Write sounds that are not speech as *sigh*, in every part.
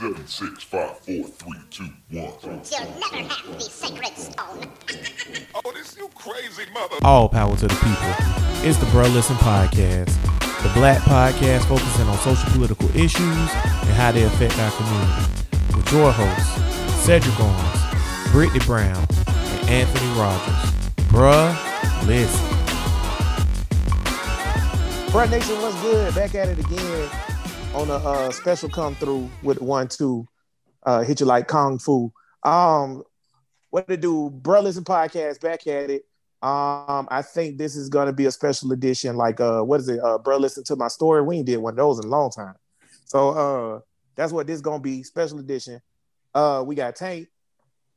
Seven, six, five, four, three, two, one. You'll never have the sacred stone. *laughs* Oh, this you crazy mother. All power to the people. It's the Bruh Listen Podcast, the black podcast focusing on social political issues and how they affect our community. With your hosts, Cedric Owens, Brittany Brown, and Anthony Rogers. Bruh, listen. Bruh Nation, what's good? Back at it again on a uh, special come through with one two. Uh, hit you like kung fu. Um, what to do? Bruh Listen podcast back at it. Um, I think this is gonna be a special edition. Like, uh, what is it? Uh, Bruh Listen to my story. We ain't did one of those in a long time. So, uh, that's what this gonna be. Special edition. Uh, we got Tank,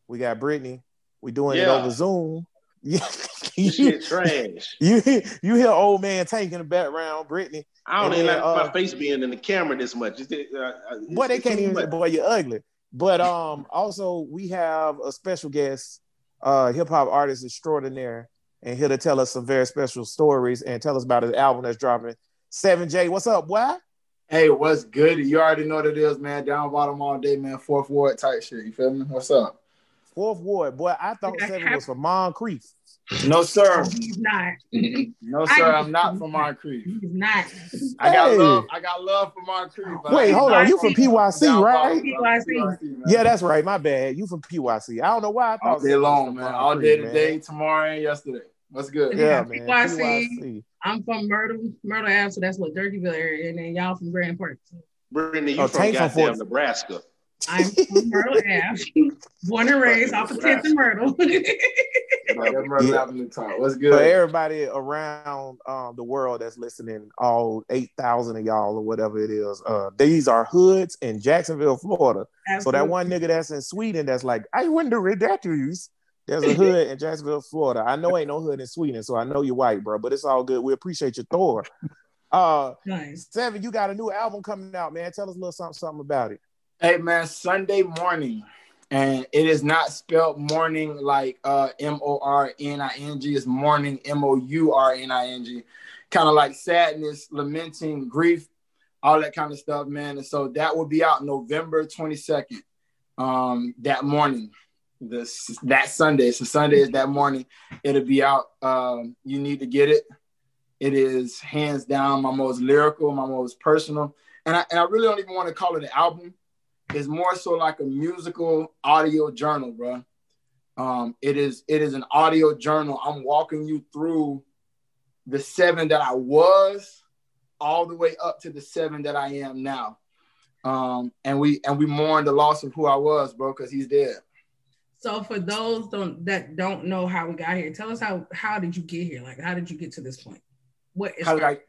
we got Brittany. We doing it over Zoom. Yeah, *laughs* shit *laughs* trash. you you hear old man Tank in the background, Brittany. I don't even like uh, my face being in the camera this much. It's, uh, uh, it's- Boy, they it's can't even much. boy, you're ugly. But um also we have a special guest, uh hip hop artist extraordinaire, and here to tell us some very special stories and tell us about his album that's dropping. Seven J, what's up, boy? Hey, what's good? You already know what it is, man. Down bottom all day, man. Fourth ward type shit. You feel me? What's up? Fourth Ward, boy. I thought Seven was from Moncrief. No, sir. He's not. No, sir. I'm not from Moncrief. He's not. I got Hey. love. I got love for Moncrief. but Wait, hold on. You from PYC, Down right? PYC. Yeah, that's right. My bad. You from PYC. I don't know why I thought all day Seven was long, from man. All Moncrief, day man. today, tomorrow, and yesterday. What's good? Yeah, Yeah, man. PYC. PYC. I'm from Myrtle, Myrtle Ave, so that's what Durkeeville area, and then y'all from Grand Park. So Brittany, you Oh, from Tank from goddamn Fort- Nebraska. I'm from Myrtle Ave, born and raised off of 10th and Myrtle. That brother Yeah. having the talk. What's For good? everybody around um, the world that's listening, all 8,000 of y'all or whatever it is, uh, these are hoods in Jacksonville, Florida. So that one nigga that's in Sweden that's like, I wonder where that is. There's a *laughs* hood in Jacksonville, Florida. I know ain't no hood in Sweden, so I know you're white, bro, but it's all good. We appreciate your Thor. Uh, nice. Seven, you got a new album coming out, man. Tell us a little something, something about it. Hey man, Sunday morning, and it is not spelled morning like uh M O R N I N G. It's morning M O U R N I N G. Kind of like sadness, lamenting, grief, all that kind of stuff, man. And so that will be out November twenty second. Um, that morning, this that Sunday. So Sunday is that morning. It'll be out. Um, you need to get it. It is hands down my most lyrical, my most personal, and I and I really don't even want to call it an album is more so like a musical audio journal, bro. Um, it is it is an audio journal. I'm walking you through the seven that I was, all the way up to the seven that I am now. Um, and we and we mourn the loss of who I was, bro, because he's dead. So for those don't that don't know how we got here, tell us how how did you get here? Like how did you get to this point? What How did I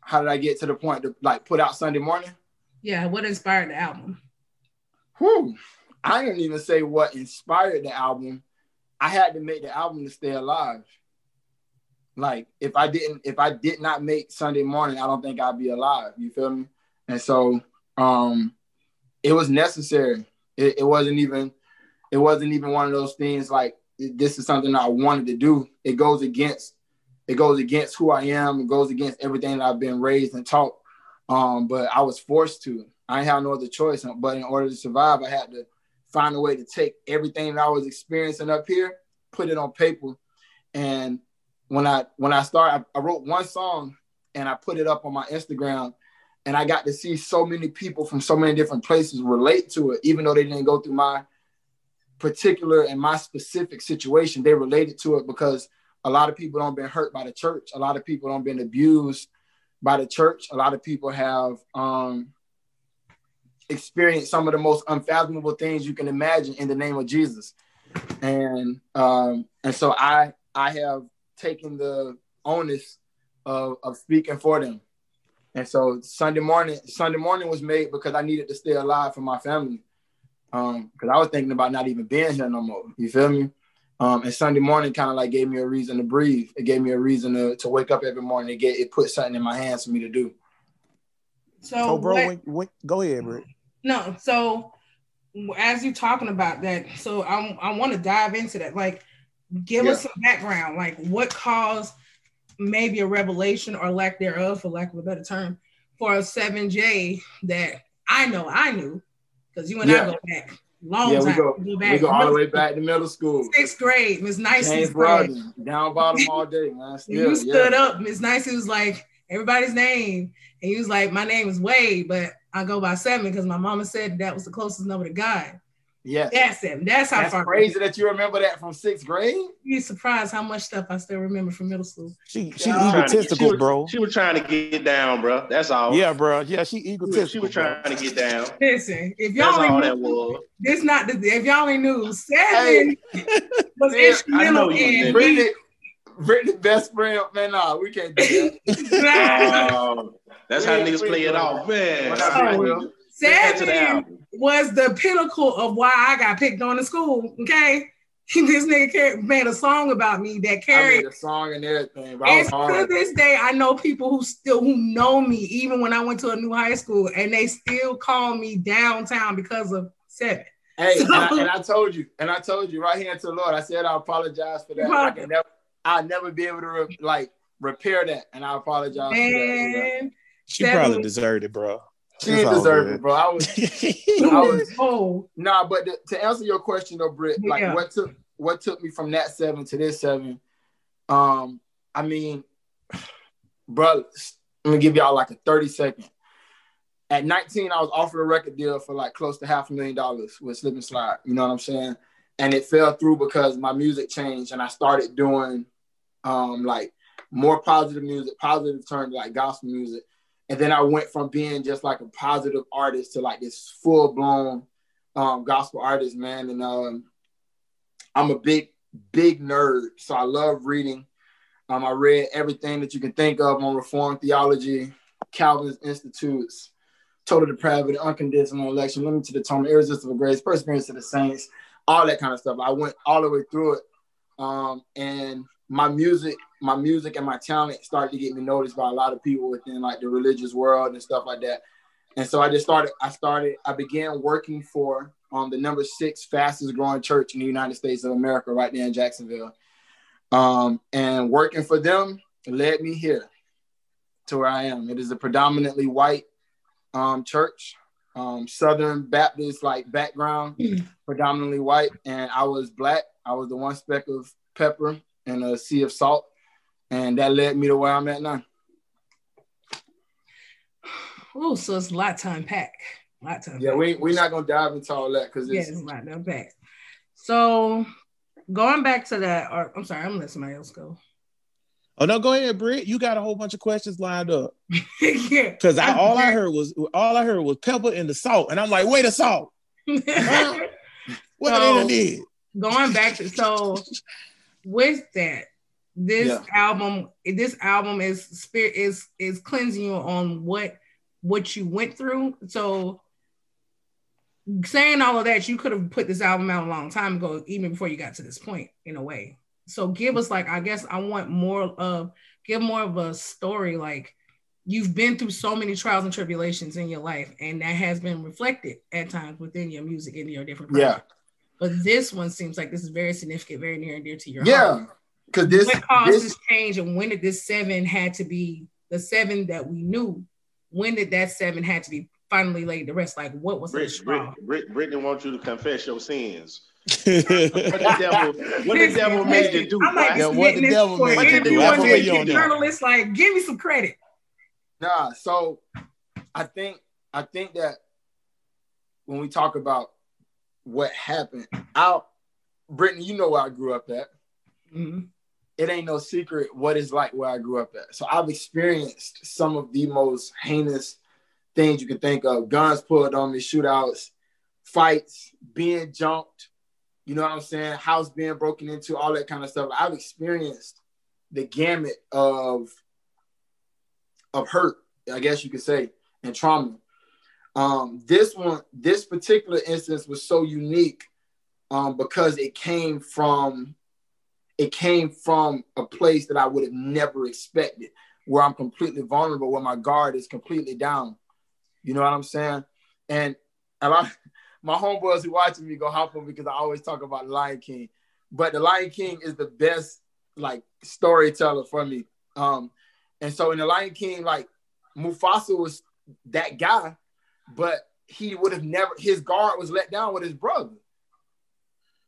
how did I get to the point to like put out Sunday morning? yeah, what inspired the album? Whew. I didn't even say what inspired the album. I had to make the album to stay alive. Like if I didn't, if I did not make Sunday morning, I don't think I'd be alive. You feel me? And so um it was necessary. It, it wasn't even it wasn't even one of those things like this is something I wanted to do. It goes against it goes against who I am, it goes against everything that I've been raised and taught. Um, but I was forced to. I have no other choice. But in order to survive, I had to find a way to take everything that I was experiencing up here, put it on paper. And when I when I started, I, I wrote one song and I put it up on my Instagram. And I got to see so many people from so many different places relate to it, even though they didn't go through my particular and my specific situation. They related to it because a lot of people don't been hurt by the church. A lot of people don't been abused by the church. A lot of people have um, experienced some of the most unfathomable things you can imagine in the name of Jesus. And um, and so I I have taken the onus of, of speaking for them. And so Sunday morning, Sunday morning was made because I needed to stay alive for my family. Um, because I was thinking about not even being here no more. You feel me? Um, and Sunday morning kind of like gave me a reason to breathe. It gave me a reason to, to wake up every morning and get it put something in my hands for me to do. So, So, bro, what- when, when, go ahead, bro. No, so as you're talking about that, so I, I want to dive into that. Like, give us some background. Like, what caused maybe a revelation or lack thereof, for lack of a better term, for a seven J that I know I knew because you and I go back long Yeah, we time. go, We go we go all the way back to middle school. Sixth grade, Miss Nicey. James down bottom all day, man. Still, you stood yeah. up, Miss Nicey was like everybody's name, and he was like, "My name is Wade, but I go by seven because my mama said that was the closest number to God." Yes. That's seven. That's how That's far. crazy that you remember that from sixth grade. You'd be surprised how much stuff I still remember from middle school. She she Yeah. egotistical, she was, bro. She was trying to get down, bro. That's all. Yeah, bro. Yeah, she She egotistical. was, she was bro. trying to get down. Listen, if y'all all only that knew, was. this not the if y'all only knew seven was instrumental know you in did. Brittany, Brittany, best friend, man. Nah, we can't do that. *laughs* Um, that's how niggas play it off, man. What That's how you- Back to Seven was the pinnacle of why I got picked on in school. Okay, *laughs* this nigga made a song about me that I carried. made a song and everything, but I And was to this day, I know people who still who know me, even when I went to a new high school, and they still call me downtown because of seven. Hey, and I, and I told you, and I told you right here to the Lord, I said I apologize for that. I can never, I'll never be able to re- like repair that, and I apologize for that. Man, She Seven. probably deserved it, bro. She It's didn't all deserve good. it, bro. I was it *laughs* I was- was *laughs* oh nah, but to, to answer your question though, Britt, like Yeah. what took what took me from that seven to this seven? Um, I mean, bro, let me give y'all like a 30 second. At 19, I was offered a record deal for like close to half a million dollars with Slip and Slide. You know what I'm saying? And it fell through because my music changed and I started doing um like more positive music, positive turned to like gospel music. And then I went from being just like a positive artist to like this full blown um, gospel artist, man. And um, I'm a big, big nerd. So I love reading. Um, I read everything that you can think of on Reformed theology, Calvin's Institutes, total depravity, unconditional election, Limited atonement, irresistible grace, perseverance to the saints, all that kind of stuff. I went all the way through it. Um, and my music, my music and my talent started to get me noticed by a lot of people within like the religious world and stuff like that. And so I just started, I started, I began working for um, the number six fastest growing church in the United States of America, right there in Jacksonville. Um, and working for them led me here to where I am. It is a predominantly white um, church, um, Southern Baptist like background, predominantly white. And I was black. I was the one speck of pepper in a sea of salt. And that led me to where I'm at now. oh, so it's a lot to unpack. A lot to unpack. Yeah, we we're not gonna dive into all that because yeah, it's it's a lot to unpack. So going back to that, or I'm sorry, I'm gonna let somebody else go. Oh no, go ahead, Britt. You got a whole bunch of questions lined up. *laughs* yeah, Cause I all I heard was all I heard was pepper and the salt, and I'm like, wait, a salt. *laughs* What So- they did? going back to so with that this Yeah. album this album is spirit is is cleansing you on what what you went through so saying all of that you could have put this album out a long time ago even before you got to this point in a way so give us like i guess i want more of give more of a story like you've been through so many trials and tribulations in your life and that has been reflected at times within your music and your different yeah. But this one seems like this is very significant, very near and dear to your yeah. heart. Because this what caused this this change and when did this seven had to be the seven that we knew? When did that seven had to be finally laid to rest? Like what was the Brit, straw? Brit, Brit, Brittany wants you to confess your sins. Yeah, What the devil, what the devil made you do? I might be? Yeah, what the devil for made an you do? interview I one feel day. you Get on that. Journalists, like, give me some credit. Nah, so I think I think that when we talk about what happened, out Brittany, you know where I grew up at. Mhm. It ain't no secret what it's like where I grew up at. So I've experienced some of the most heinous things you can think of: guns pulled on me, shootouts, fights, being jumped. You know what I'm saying? House being broken into, all that kind of stuff. I've experienced the gamut of of hurt, I guess you could say, and trauma. Um, this one, this particular instance was so unique um, because it came from it came from a place that I would have never expected, where I'm completely vulnerable, where my guard is completely down. You know what I'm saying? And a lot my homeboys who watching me go hop on because I always talk about Lion King. But the Lion King is the best like storyteller for me. Um, and so in the Lion King, like Mufasa was that guy, but he would have never his guard was let down with his brother.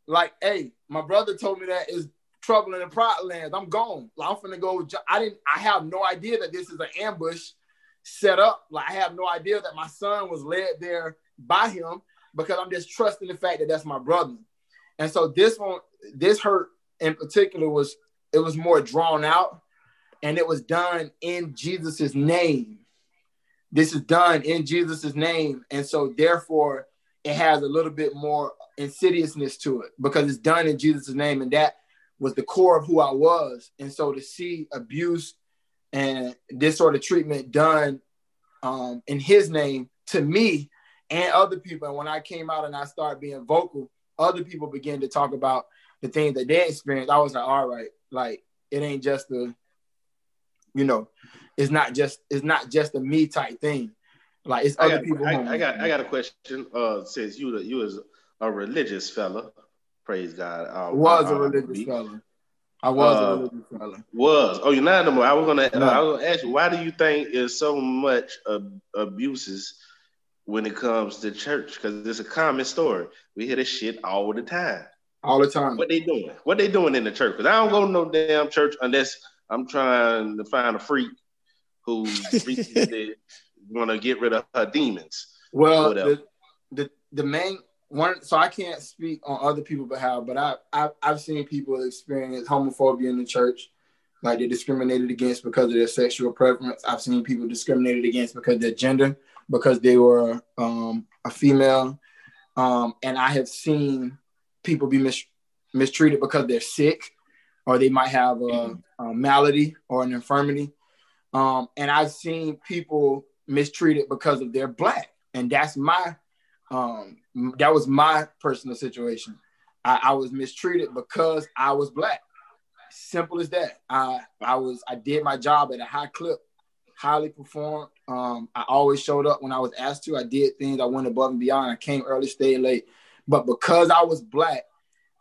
Like, hey, my brother told me that is trouble in the pride lands. I'm gone. Like, I'm finna go. I didn't. I have no idea that this is an ambush set up. Like, I have no idea that my son was led there by him because I'm just trusting the fact that that's my brother. And so this one, this hurt in particular was it was more drawn out, and it was done in Jesus's name. This is done in Jesus's name, and so therefore it has a little bit more insidiousness to it because it's done in Jesus' name, and that was the core of who I was. And so to see abuse and this sort of treatment done um, in His name to me and other people, and when I came out and I started being vocal, other people began to talk about the things that they experienced. I was like, all right, like it ain't just a, you know, it's not just it's not just a me type thing. Like it's I other got, people. I. I got I got a question. Uh, since you you was a religious fella, praise God. Uh, was uh, a religious fella. I was Uh, a religious fella. Was oh you're not no more. I was gonna No. uh, I was gonna ask you why do you think there's so much ab- abuses when it comes to church? Because it's a common story. We hear this shit all the time. All the time. What they doing? What they doing in the church? Because I don't go to no damn church unless I'm trying to find a freak who *laughs* recently want to get rid of her demons. Well, the, the the main one. So I can't speak on other people's behalf, but I, I I've seen people experience homophobia in the church, like they're discriminated against because of their sexual preference. I've seen people discriminated against because of their gender, because they were um, a female, um, and I have seen people be mis- mistreated because they're sick, or they might have a, a malady or an infirmity. Um, and I've seen people mistreated because of their black, and that's my um, that was my personal situation. I, I was mistreated because I was black. Simple as that. I I was I did my job at a high clip, highly performed. Um, I always showed up when I was asked to. I did things. I went above and beyond. I came early, stayed late. But because I was black,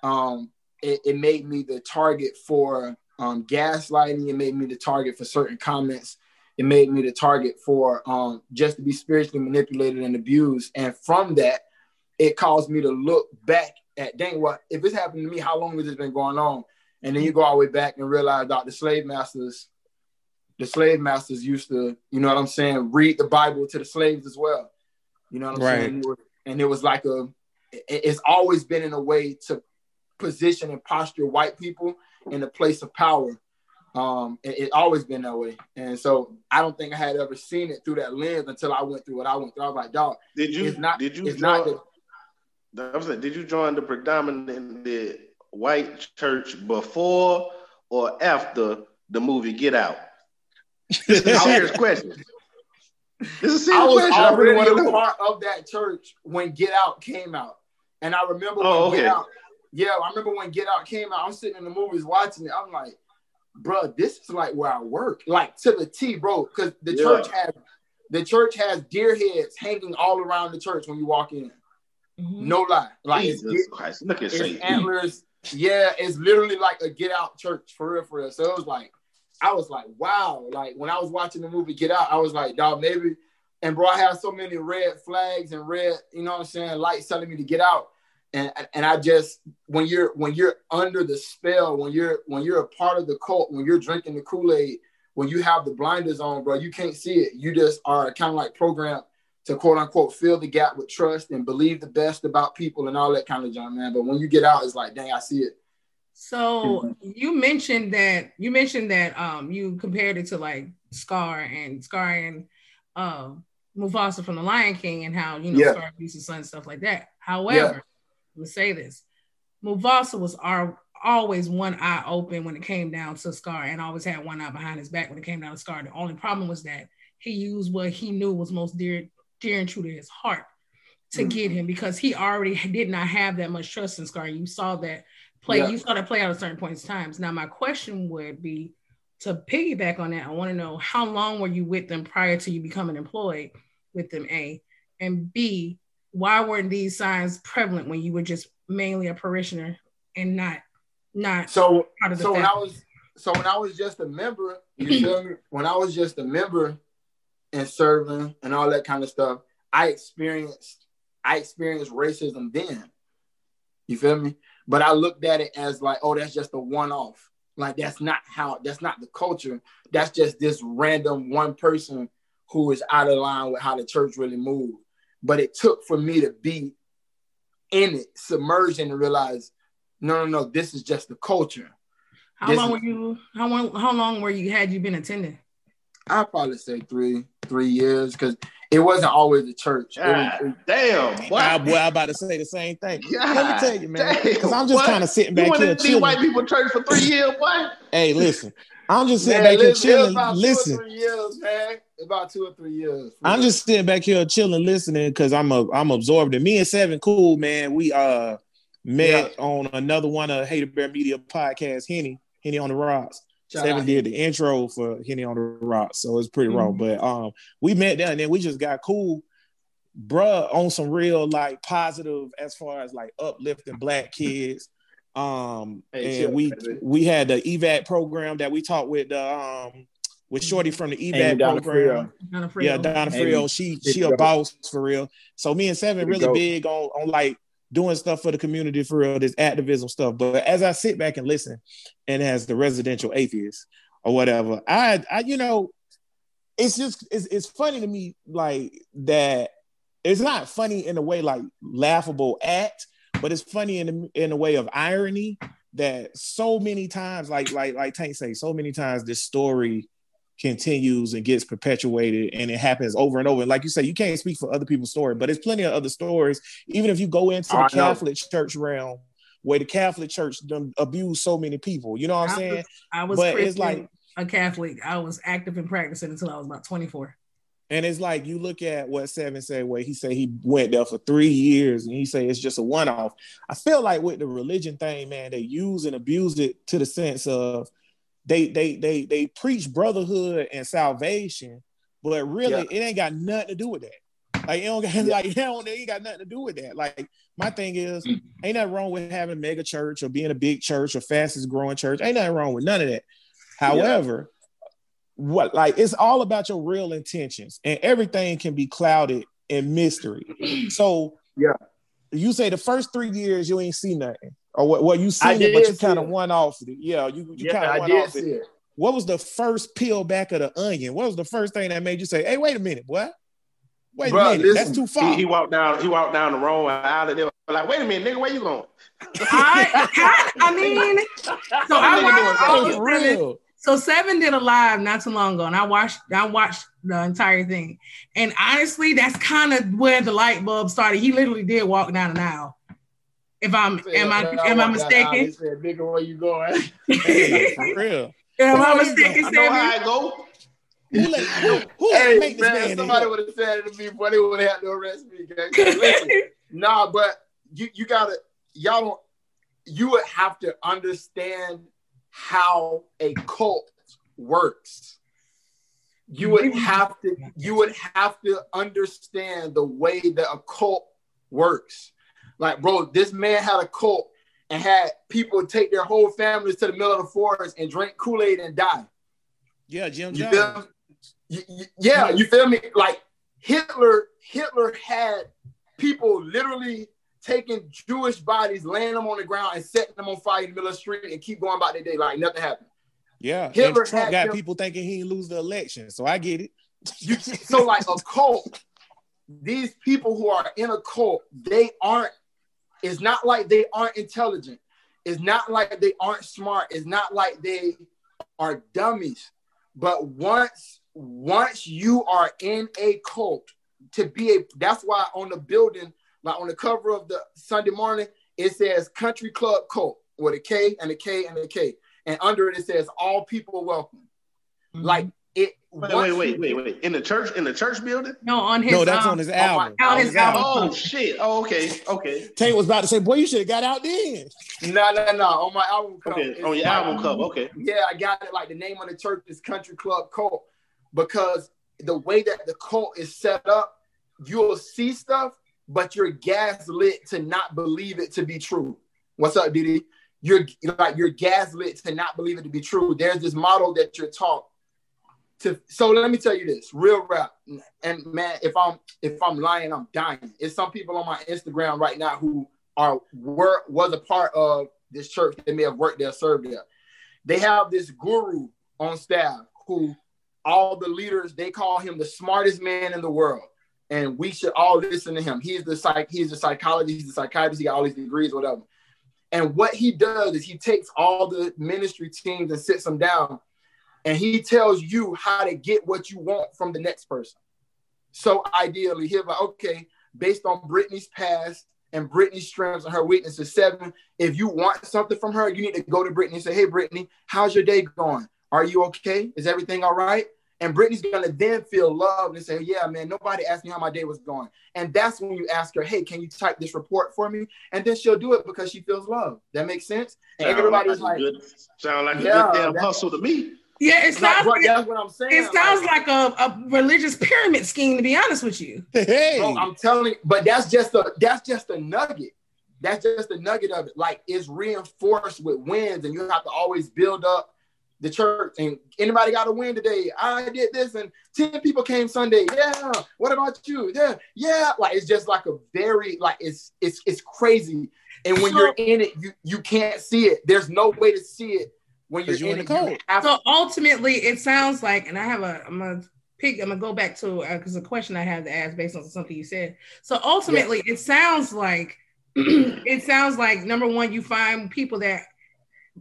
um, it, it made me the target for um, gaslighting. It made me the target for certain comments. It made me the target for um, just to be spiritually manipulated and abused. And from that, it caused me to look back at, dang, what if it's happened to me? How long has this been going on? And then you go all the way back and realize the slave masters, the slave masters used to, you know what I'm saying, read the Bible to the slaves as well. You know what I'm Right. saying? And it was like a, it's always been in a way to position and posture white people in a place of power. Um, it, it always been that way. And so I don't think I had ever seen it through that lens until I went through what I went through. I was like, dog, Did you It's not- did you it's join, not I was like, did you join the predominantly white church before or after the movie Get Out? This is a serious *laughs* question. This is a I serious was question. I really want to already a part of that church when Get Out came out. And I remember when Oh, Get. Out, yeah, I remember when Get Out came out. I'm sitting in the movies watching it. I'm like, bro, this is like where I work, like to the T, bro. Because the Yeah. church has the church has deer heads hanging all around the church when you walk in. Mhm. No lie, like it's, Christ. Look at it's Satan. antlers. Yeah, it's literally like a Get Out church for real, for real. So it was like, I was like, wow. Like when I was watching the movie Get Out, I was like, dog, maybe. And bro, I have so many red flags and red, you know what I'm saying, lights telling me to get out. And and I just when you're when you're under the spell, when you're when you're a part of the cult, when you're drinking the Kool Aid, when you have the blinders on, bro, you can't see it. You just are kind of like programmed to quote unquote fill the gap with trust and believe the best about people and all that kind of junk, man. But when you get out, it's like, dang, I see it. So you mentioned that you mentioned that um you compared it to like Scar and Scar and uh Mufasa from the Lion King and how you know Yeah. Scar abused his son and stuff like that. However, let me say this: Mufasa was our always one eye open when it came down to Scar, and always had one eye behind his back when it came down to Scar. The only problem was that he used what he knew was most dear, dear and true to his heart to Mhm. get him because he already did not have that much trust in Scar. You saw that play, Yeah. you saw that play out at certain points in times. Now, my question would be to piggyback on that. I want to know how long were you with them prior to you becoming employed with them? A and B, why weren't these signs prevalent when you were just mainly a parishioner and not not So part of the so when I was so when I was just a member, you feel me? *clears throat* When I was just a member and serving and all that kind of stuff, I experienced I experienced racism then. You feel me? But I looked at it as like, oh, that's just a one-off. Like that's not how that's not the culture. That's just this random one person who is out of line with how the church really moved. But it took for me to be in it, submerged and realize, no, no, no, this is just the culture. How This long is- were you? How long? How long were you? Had you been attending? I'd probably say three, three years, because it wasn't always the church. It was- God damn, boy. boy, I'm about to say the same thing. God Let me tell you, man, because I'm just boy. kind of sitting back went here in these chilling. white people church for three years, what? Hey, listen, I'm just sitting Man, back here listen, it was chilling, about two or listen. three years, man. About two or three years. I'm just sitting back here chilling, listening because I'm a I'm absorbed. And me and Seven Cool, man, we uh met on another one of Hater Bear Media podcast, Henny, Henny on the Rocks. Shout Seven did the intro for Henny on the Rock, so it's pretty raw. Mhm. But um, we met there and then we just got cool, bruh, on some real like positive as far as like uplifting black kids. Um, Hey, and chill, we baby. we had the evac program that we talked with the um with Shorty from the Amy evac Donna program. Frio. Not. Yeah, Donna Amy. Frio, she she a boss for real. So me and Seven really go. big on on like doing stuff for the community for real, this activism stuff. But as I sit back and listen, and as the residential atheist or whatever, I I you know, it's just it's it's funny to me like that. It's not funny in a way like laughable act, but it's funny in in a way of irony that so many times, like like like Tank say, so many times this story continues and gets perpetuated and it happens over and over. And Like you say, you can't speak for other people's story, but there's plenty of other stories. Even if you go into the I know. Catholic Church realm, where the Catholic Church done abused so many people, you know what I'm I saying? was, I was But it's like- a Catholic. I was active in practicing until I was about 24. And it's like you look at what Seven said, where he said he went there for three years, and he say it's just a one-off. I feel like with the religion thing, man, they use and abuse it to the sense of they they they they preach brotherhood and salvation, but really it ain't got nothing to do with that. Like it don't got *laughs* like it don't it ain't got nothing to do with that. Like my thing is, *clears throat* ain't nothing wrong with having a mega church or being a big church or fastest growing church. Ain't nothing wrong with none of that. However, what like it's all about your real intentions, and everything can be clouded in mystery. So *clears throat* Yeah. you say the first three years you ain't see nothing, or what? Well, you I seen it, but you kind of it. one off it. Yeah, you you Yeah, kind of I one off it. it. What was the first peel back of the onion? What was the first thing that made you say, "Hey, wait a minute, what? Wait Bruh, a minute, that's too far." He, he walked down. He walked down the wrong aisle. And they were like, "Wait a minute, nigga, where you going?" I, *laughs* I mean, so I watched all doing of For seven. real. So Seven did a live not too long ago, and I watched I watched the entire thing. And honestly, that's kind of where the light bulb started. He literally did walk down an aisle. If I'm am I am I mistaken? He said, "Bigger, where you going?" *laughs* For real. am I Where you mistaken, I know how I go. Who let, who, who let hey, make this man, man? somebody would have said it to me, but they would have had to arrest me. *laughs* Listen, nah, but you you gotta y'all don't you would have to understand how a cult works. You would have to you would have to understand the way that a cult works. Like, bro, this man had a cult and had people take their whole families to the middle of the forest and drink Kool-Aid and die. Yeah, Jim You Jones. feel, you- you- yeah, you feel me? Like Hitler, Hitler had people literally taking Jewish bodies, laying them on the ground, and setting them on fire in the middle of the street, and keep going about their day like nothing happened. Yeah, Hitler and Trump got them- people thinking he lose the election, so I get it. You, so like a cult, these people who are in a cult, they aren't. It's not like they aren't intelligent. It's not like they aren't smart. It's not like they are dummies. But once once you are in a cult, to be a that's why on the building, like on the cover of the Sunday morning, it says Country Club Cult with a K and a K and a K, and under it it says All People Welcome. Mm-hmm. Like it. Wait, wait, wait, wait, wait. In the church, in the church building. No, on his no, that's um, on his my- album. on his album. Oh shit. Oh, okay, okay, Tate was about to say, "Boy, you should have got out then." No, no, no. On my album cover. okay. On your album cover. Okay. Yeah, I got it. Like the name of the church is Country Club Cult because the way that the cult is set up, you'll see stuff, but you're gaslit to not believe it to be true. What's up, DD? You're like you're gaslit to not believe it to be true. There's this model that you're taught. To so let me tell you this real rap and man if i'm if i'm lying i'm dying. It's some people on my instagram right now who are were was a part of this church they may have worked there served there. They have this guru on staff who all the leaders they call him the smartest man in the world and we should all listen to him. He's the psych he's the psychologist he's the psychiatrist he got all these degrees whatever. And what he does is he takes all the ministry teams and sits them down and he tells you how to get what you want from the next person. So ideally, he'll be like, okay, based on Brittany's past and Brittany's strengths and her weaknesses, seven, if you want something from her, you need to go to Brittany and say, hey, Brittany, how's your day going? Are you okay? Is everything all right? And Brittany's gonna then feel loved and say, Yeah, man, nobody asked me how my day was going. And that's when you ask her, Hey, can you type this report for me? And then she'll do it because she feels loved. That makes sense. And Sound everybody's like, good, sound like Yeah, a good damn hustle to me. Yeah, it sounds like that's what I'm saying. it sounds like a, a religious pyramid scheme, to be honest with you. Hey, Bro, I'm telling you, but that's just a that's just a nugget. That's just a nugget of it. Like it's reinforced with wins, and you have to always build up the church. And anybody got a win today? I did this, and 10 people came Sunday. Yeah. What about you? Yeah, yeah. Like it's just like a very like it's it's it's crazy. And when So- you're in it, you you can't see it. There's no way to see it when you're 'Cause you in, in the You code. have So ultimately, it sounds like, and I have a, I'm gonna pick, I'm gonna go back to uh, because the question I have to ask based on something you said. So ultimately, it sounds like, *clears throat* it sounds like number one, you find people that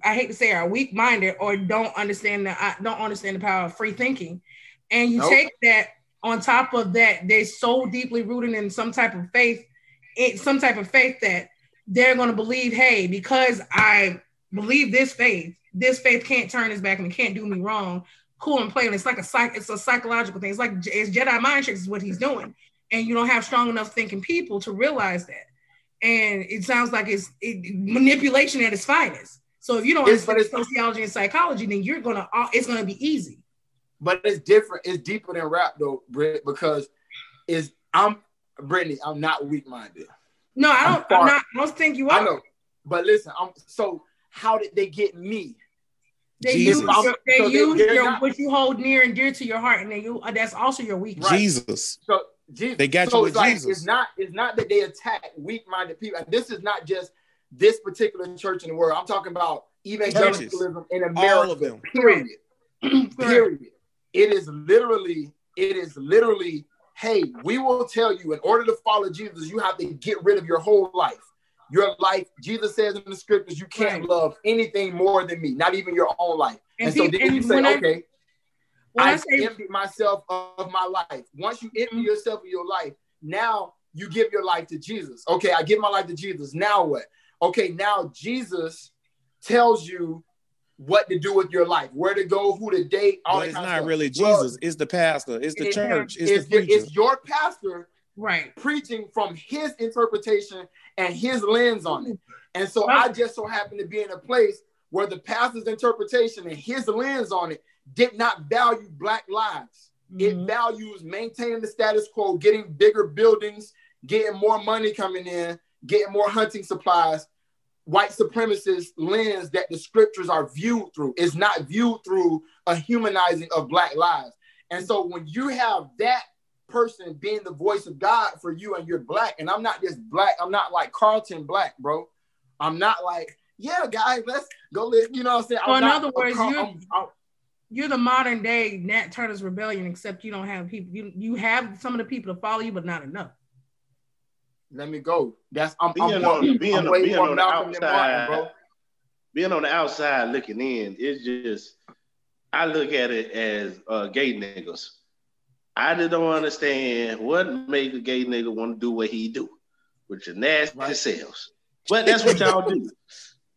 I hate to say are weak minded or don't understand the I don't understand the power of free thinking, and you Nope. take that on top of that, they're so deeply rooted in some type of faith, in some type of faith that they're going to believe, hey, because I believe this faith, this faith can't turn his back and it can't do me wrong. Cool and play. And it's like a psych, it's a psychological thing. It's like it's Jedi mind tricks is what he's doing. And you don't have strong enough thinking people to realize that. And it sounds like it's it, manipulation at its finest. So if you don't It's- understand sociology and psychology, then you're gonna uh, it's gonna be easy. but it's different. It's deeper than rap though, Britt, because it's I'm Brittany. I'm not weak minded. No, I don't. far- I'm not. I don't think you are. I know, but listen. I'm so. How did they get me? They Jesus. use, your, they So use they're your, not- what you hold near and dear to your heart, and then you uh, that's also your weakness. Right. Jesus. So Jesus, They got you so with it's like, Jesus. It's not. It's not that they attack weak minded people. And this is not just this particular church in the world. I'm talking about evangelicalism in America. All of them. Period. *clears throat* Period. It is literally, it is literally, hey, we will tell you in order to follow Jesus, you have to get rid of your whole life. Your life, Jesus says in the scriptures, you can't Right. love anything more than me, not even your own life. And And, so peop- then you say, I- okay, When I I've say emptied myself of my life. Once you empty Mhm. yourself of your life, now you give your life to Jesus. Okay, I give my life to Jesus. Now what? Okay, now Jesus tells you what to do with your life, where to go, who to date, all But it's not stuff. really Well, Jesus. It's the pastor. It's the it- church. It's, it's, the your, preacher. it's your pastor right, preaching from his interpretation and his lens on it. And so I just so happened to be in a place where the pastor's interpretation and his lens on it did not value black lives. It Mhm. values maintaining the status quo, getting bigger buildings, getting more money coming in, getting more hunting supplies. White supremacist lens that the scriptures are viewed through is not viewed through a humanizing of black lives. And so when you have that person being the voice of God for you and you're black, and I'm not just black, I'm not like Carlton black, bro. I'm not like, yeah, guys, let's go live. You know what I'm saying? So I'm in not other words, Carl- you- I'm- I'm- you're the modern day Nat Turner's rebellion, except you don't have people. You you have some of the people to follow you, but not enough. let me go. That's I'm, Being I'm, on- more, being I'm on- way being on the Malcolm than Martin, outside. bro. being on the outside looking in, it's just I look at it as uh, gay niggas. I just don't understand what make a gay nigga want to do what he do with your nasty Right. selves. But that's what y'all do.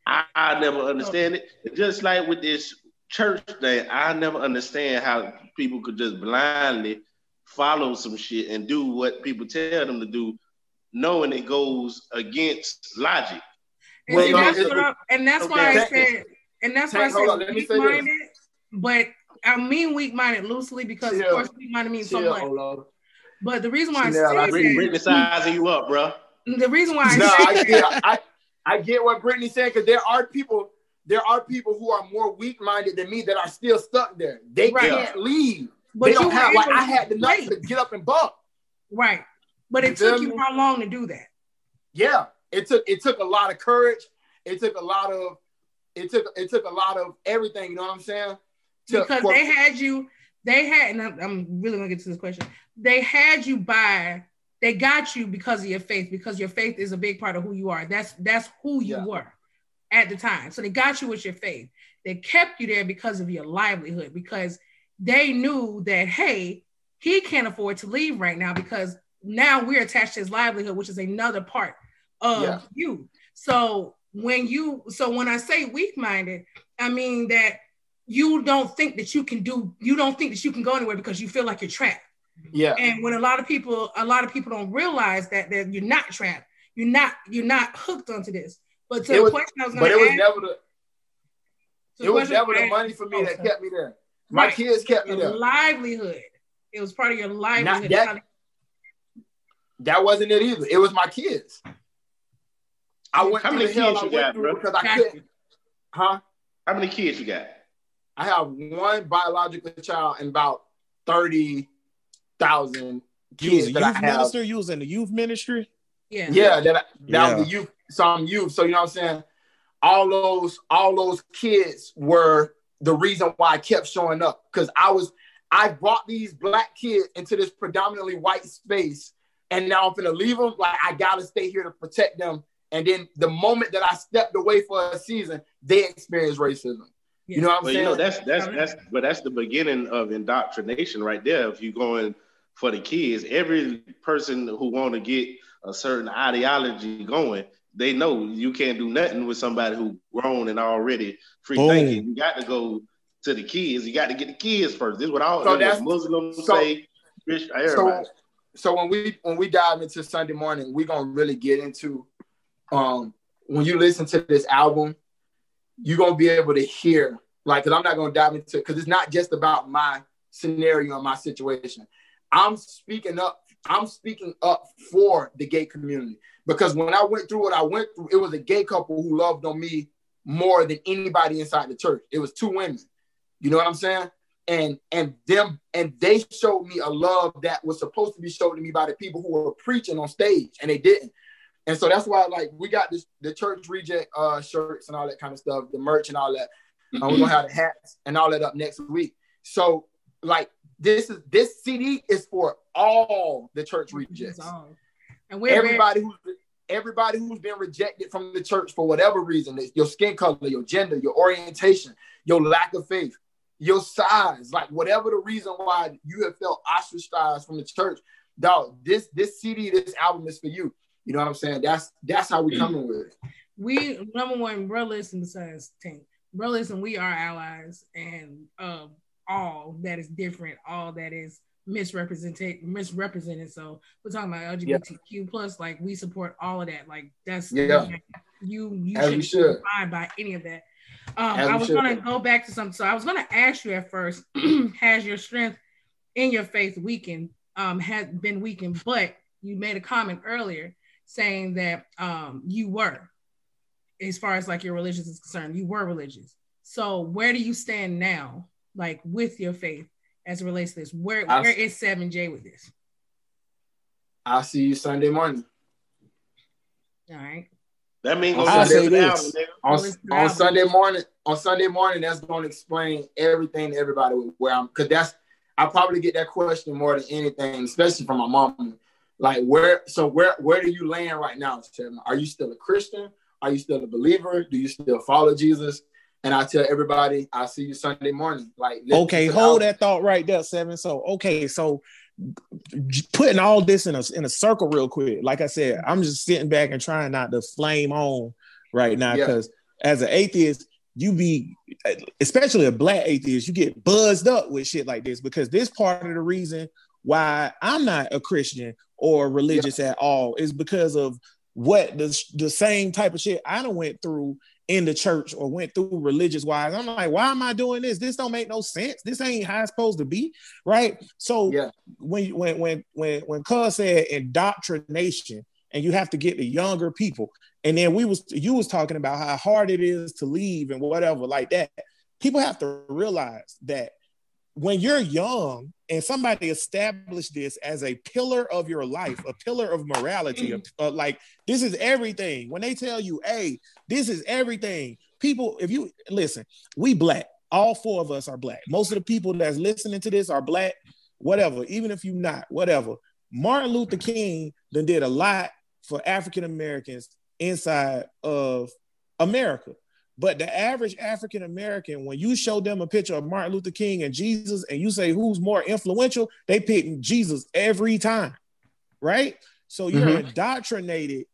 I, I never understand it. Just like with this church thing, I never understand how people could just blindly follow some shit and do what people tell them to do, knowing it goes against logic. And, Well, see, no, that's what I- and that's why I said, and that's why I said on, let me weak say minded. But I mean weak minded loosely because Chill. of course weak minded means so much. But the reason why Chanel, I say Britney, Britney sizing you up, bro. the reason why I No, say I get, I, I get what Brittany's saying because there are people there are people who are more weak-minded than me that are still stuck there. They Right. can't leave. But they you don't have like I had the nuts to get up and buck. Right. But You it took you how long to do that? Yeah, it took it took a lot of courage. It took a lot of it took it took a lot of everything. You know what I'm saying? Because they had you, they had, and I'm, I'm really gonna get to this question. They had you by, they got you because of your faith, because your faith is a big part of who you are. That's that's who you Yeah. were at the time. So they got you with your faith. They kept you there because of your livelihood, because they knew that hey, he can't afford to leave right now because now we're attached to his livelihood, which is another part of Yeah. you. So when you, so when I say weak-minded, I mean that you don't think that you can do, you don't think that you can go anywhere because you feel like you're trapped. yeah, And when a lot of people, a lot of people don't realize that that you're not trapped, you're not, you're not hooked onto this. But to It the was- question I was going but to it was ask, never the it was never the money for me Oh, that sorry. kept me there. My Right. kids kept me there. livelihood. It was part of your livelihood. that- That wasn't it either. It was my kids. I went How many kids you got, bro? because I couldn't. Huh? How many kids you got? I have one biological child and about thirty thousand You was kids a that I youth have. minister. You was in the youth ministry. yeah. Yeah, that, I- that Yeah. was the youth, some youth. So you know what I'm saying? All those, all those kids were the reason why I kept showing up. Because I was, I brought these black kids into this predominantly white space, and now I'm gonna leave them. Like I gotta stay here to protect them. And then the moment that I stepped away for a season, they experienced racism. You know what I'm Well, saying? you know that's that's that's but that's the beginning of indoctrination right there. If you're going for the kids, every person who want to get a certain ideology going, they know you can't do nothing with somebody who grown and already free Boom. thinking. You got to go to the kids. You got to get the kids first. This is what all So this is that's- Muslims so- say. Christian, so everybody. so when we when we dive into Sunday morning, we're gonna really get into um when you listen to this album, you're gonna be able to hear like because I'm not gonna dive into because it's not just about my scenario and my situation. I'm speaking up, I'm speaking up for the gay community because when I went through what I went through, it was a gay couple who loved on me more than anybody inside the church. It was two women. You know what I'm saying? and and them and they showed me a love that was supposed to be shown to me by the people who were preaching on stage and they didn't and so that's why like we got this the church reject uh shirts and all that kind of stuff the merch and all that. And we're gonna have the hats and all that up next week. So like this is this cd is for all the church rejects. And everybody who's everybody who's been rejected from the church for whatever reason it's your skin color your gender your orientation your lack of faith your size like whatever the reason why you have felt ostracized from the church. Dog this this cd this album is for you you know what i'm saying that's that's how we coming with it we number one, bro, listen besides Tank. Bro, listen, we are allies and um all that is different, all that is misrepresented misrepresented. So we're talking about LGBTQ plus, like we support all of that. Like that's Yeah. you you As shouldn't should. be defined by any of that. Um, As I was gonna go back to something. So I was gonna ask you at first, *clears throat* has your strength in your faith weakened? Um, has been weakened, but you made a comment earlier saying that um you were as far as like your religious is concerned, you were religious. So where do you stand now, like with your faith as it relates to this? Where I- where is Seven J with this? i'll see you sunday morning All right. That means I'll say this. album, on, Well, it's on. Sunday morning, on Sunday morning, that's going to explain everything to everybody where I'm, because that's I probably get that question more than anything, especially from my mom. Like where, so where, where do you land right now, Kevin? Are you still a Christian? Are you still a believer? Do you still follow Jesus? And I tell everybody, I see you Sunday morning. Like Okay, hold that thought right there, seven. So okay, so putting all this in a in a circle real quick. Like I said, I'm just sitting back and trying not to flame on right now Yeah. because as an atheist, you be especially a black atheist, you get buzzed up with shit like this because this part of the reason why I'm not a Christian or religious at all is because of what the, the same type of shit I done went through in the church or went through religious wise. I'm like, why am I doing this? This don't make no sense. This ain't how it's supposed to be, right? So Yeah. when when when when when Cuz said indoctrination, and you have to get the younger people. And then we was you was talking about how hard it is to leave and whatever like that. People have to realize that when you're young and somebody established this as a pillar of your life, a pillar of morality, a- uh, like this is everything. When they tell you, "Hey, this is everything," people, if you listen, we black. All four of us are black. Most of the people that's listening to this are black. Whatever, even if you're not, whatever. Martin Luther King then did a lot for African Americans inside of America. But the average African American, when you show them a picture of Martin Luther King and Jesus, and you say who's more influential, they pick Jesus every time, right? So you're Mhm. indoctrinated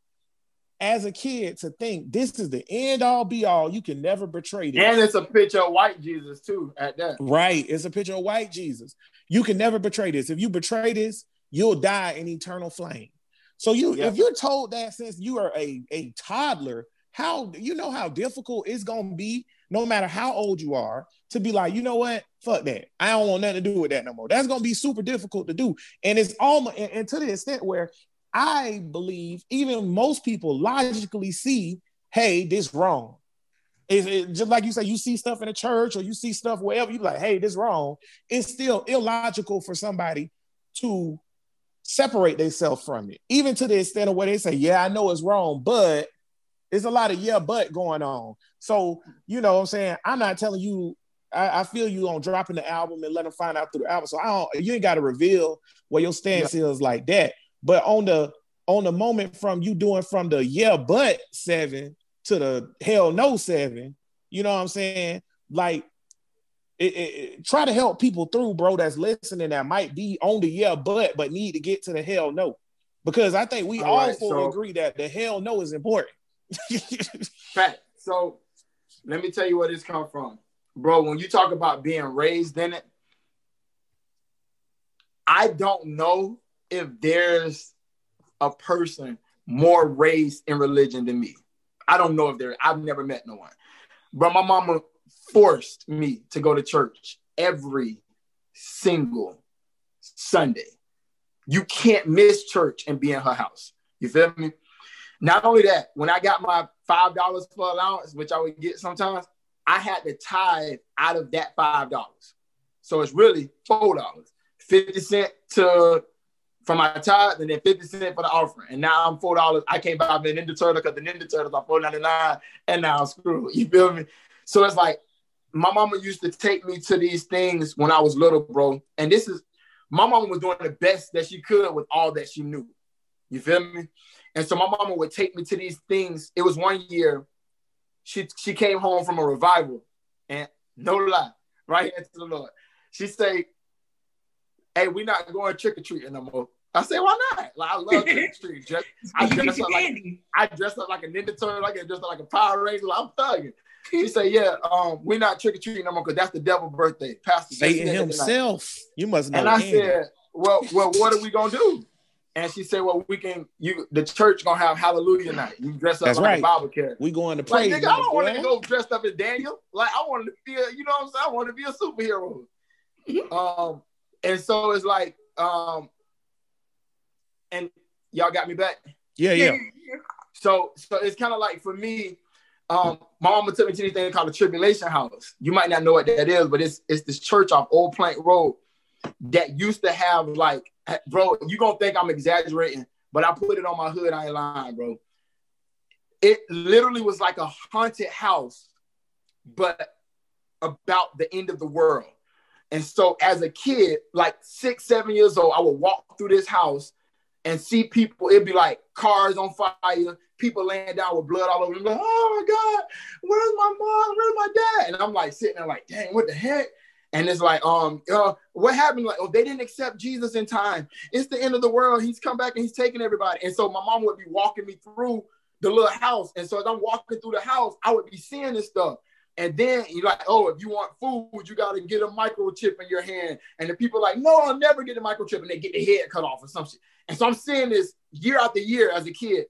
as a kid to think this is the end all be all. You can never betray this. And it's a picture of white Jesus too at that. Right. It's a picture of white Jesus. You can never betray this. If you betray this, you'll die in eternal flame. So you Yeah. if you're told that since you are a, a toddler, how you know how difficult it's gonna be, no matter how old you are, to be like, you know what? Fuck that. I don't want nothing to do with that no more. That's gonna be super difficult to do. And it's almost and, and to the extent where I believe even most people logically see, hey, this wrong. It's it, just like you say, you see stuff in a church or you see stuff wherever, you like, hey, this wrong. It's still illogical for somebody to separate themselves from it, even to the extent of where they say, yeah, I know it's wrong, but there's a lot of yeah, but going on. So, you know what I'm saying? I'm not telling you, I, I feel you on dropping the album and let them find out through the album. So I don't, you ain't got to reveal where your stance is like that. But on the on the moment from you doing from the yeah, but seven to the hell no seven, you know what I'm saying? Like it, it- it- try to help people through, bro, that's listening that might be on the yeah, but but need to get to the hell no. Because I think we All all right, so- agree that the hell no is important. *laughs* Fact. So let me tell you where this come from. Bro, when you talk about being raised in it, I don't know if there's a person more raised in religion than me. I don't know if there, I've never met no one. But my mama forced me to go to church every single Sunday. You can't miss church and be in her house. You feel me? Not only that, when I got my five dollars for allowance, which I would get sometimes, I had to tithe out of that five dollars. So it's really four dollars, fifty cent to for my tithe, and then fifty cent for the offering. And now I'm four dollars. I can't buy the Ninja Turtle because the Ninja Turtles are four ninety nine, and now I'm screwed. *laughs* You feel me? So it's like my mama used to take me to these things when I was little, bro. And this is my mama was doing the best that she could with all that she knew. You feel me? And so my mama would take me to these things. It was one year, she she came home from a revival, and no lie, right into the Lord. She say, "Hey, we not going trick or treating no more." I say, "Why not?" Like I love *laughs* trick or treat. Just I You get dress up like. I dressed up like a Ninja Turtle, like I dressed up like a Power Ranger. I'm thugging. She *laughs* say, "Yeah, um, we're not trick or treating no more because that's the devil's birthday." Pastor Jesse Satan said that tonight. himself. You must know. And I Andy. said, "Well, well, what are we gonna do?" And she said, "Well, we can. You, the church gonna have Hallelujah night. You dress up That's like right. a Bible character." we going to Like, praise. nigga, I don't want to go dressed up as Daniel. Like, I want to be a, you know what I'm saying? I want to be a superhero. um, and so it's like, um, and y'all got me back. Yeah, yeah. So, so it's kind of like for me, um, my mama took me to this thing called the Tribulation House. You might not know what that is, but it's it's this church off Old Plank Road that used to have like, bro, you gonna think I'm exaggerating, but I put it on my hood. I ain't lying, bro. It literally was like a haunted house, but about the end of the world. And so as a kid, like six, seven years old, I would walk through this house and see people, it'd be like cars on fire, people laying down with blood all over them. Like, oh my God, where's my mom? Where's my dad? And I'm like sitting there like, dang, what the heck? And it's like, um, uh, what happened? Like, oh, they didn't accept Jesus in time. It's the end of the world. He's come back and he's taking everybody. And so my mom would be walking me through the little house. And so as I'm walking through the house, I would be seeing this stuff. And then you're like, oh, if you want food, you got to get a microchip in your hand. And the people are like, no, I'll never get a microchip. And they get their head cut off or some shit. And so I'm seeing this year after year as a kid.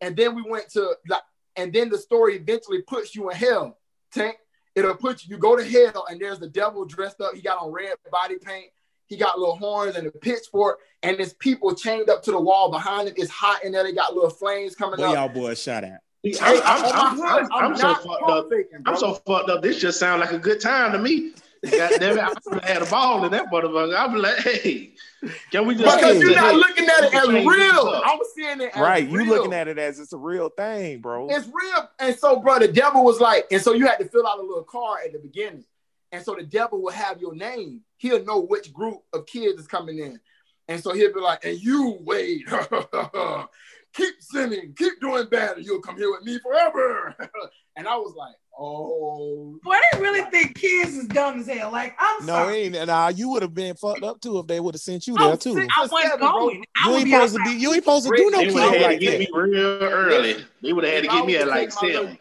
And then we went to like, and then the story eventually puts you in hell. Tank, it'll put you, you go to hell, and there's the devil dressed up. He got on red body paint, He got little horns and a pitchfork, and there's people chained up to the wall behind him. It's hot in there. They got little flames coming Where up. y'all boys shot at? I'm, Hey, I'm, I'm, I'm, I'm I'm so fucked up. faking. I'm so fucked up. This just sounds like a good time to me. God damn it, I would've had a ball in that motherfucker. I'm like, hey, can we just Because you're not hey, looking at it as real. I'm seeing it as Right, you looking at it as it's a real thing, bro. It's real. And so, bro, the devil was like, and so you had to fill out a little card at the beginning. And so the devil will have your name. He'll know which group of kids is coming in. And so he'll be like, and you wait. *laughs* keep sinning, keep doing bad, and you'll come here with me forever. *laughs* and I was like, oh. Boy, they really think kids is dumb as hell. Like, I'm no, sorry. it ain't. Nah, you would have been fucked up too if they would have sent you there too. I wasn't bro. going. I You ain't be supposed to be. You ain't supposed to do no They kid would have had to like get that. me real early. They would have had to If I get me at to like take my little- seven.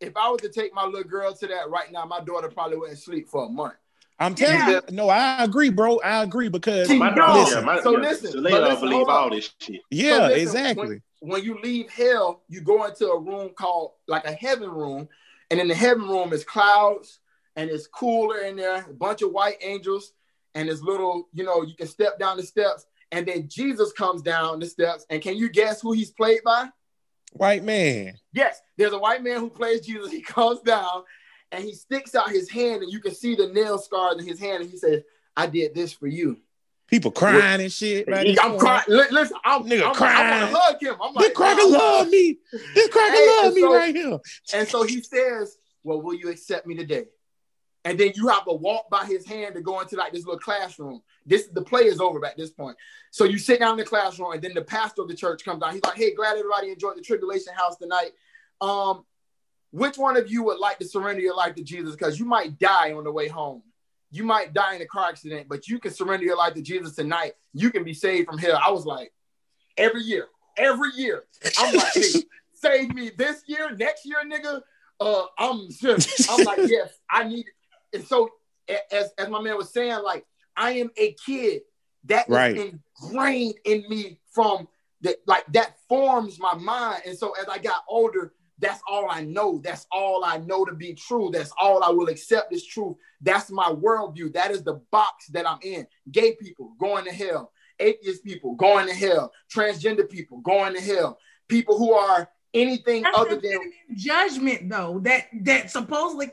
If I was to take my little girl to that right now, my daughter probably wouldn't sleep for a month. I'm telling Yeah. you. No, I agree, bro. I agree because *laughs* See, My No. daughter, Listen. yeah, my, So yeah, listen, so they listen, believe all this shit. yeah, So listen, exactly. When, when you leave hell, you go into a room called like a heaven room, and in the heaven room is clouds, and it's cooler in there, a bunch of white angels, and this little, you know, you can step down the steps, and then Jesus comes down the steps, and can you guess who he's played by? White man. Yes, there's a white man who plays Jesus. *laughs* He comes down, and he sticks out his hand, and you can see the nail scars in his hand, and he says, "I did this for you." People crying and shit. right I'm this crying. Li- Listen, I'm, Nigga I'm, crying. want to hug him. I'm This like, cracker nah, love me. This cracker Hey, love me so- right here. And so he says, Well, will you accept me today? And then you have to walk by his hand to go into like this little classroom. This the play is over at this point. So you sit down in the classroom, and then the pastor of the church comes down. He's like, Hey, glad everybody enjoyed the tribulation house tonight. Um, which one of you would like to surrender your life to Jesus? Because you might die on the way home. You might die in a car accident, but you can surrender your life to Jesus tonight. You can be saved from hell. I was like, every year, every year. I'm like, hey, *laughs* save me this year, next year, nigga. Uh, I'm just, I'm like, *laughs* yes, I need it. And so as as my man was saying, like, I am a kid that is Right. ingrained in me from that, like that forms my mind. And so as I got older, that's all I know. That's all I know to be true. That's all I will accept as truth. That's my worldview. That is the box that I'm in. Gay people going to hell, atheist people going to hell, transgender people going to hell, people who are anything That's other than judgment, though, that that supposedly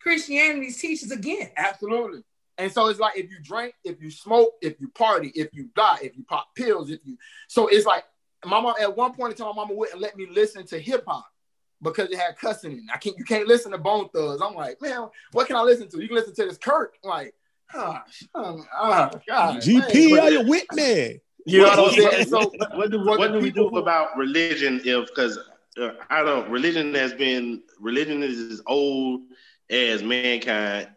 Christianity teaches against. Absolutely. And so it's like if you drink, if you smoke, if you party, if you die, if you pop pills, if you so it's like my mom at one point in time, my mama wouldn't let me listen to hip hop because it had cussing in. it. I can't you can't listen to Bone Thugs. I'm like, man, what can I listen to? You can listen to this Kirk. I'm like, gosh, oh, oh, God. GP, man. are you with me? You know what I'm saying? So What, what do, for what do we do about religion? If because uh, I don't, religion has been religion is as old as mankind.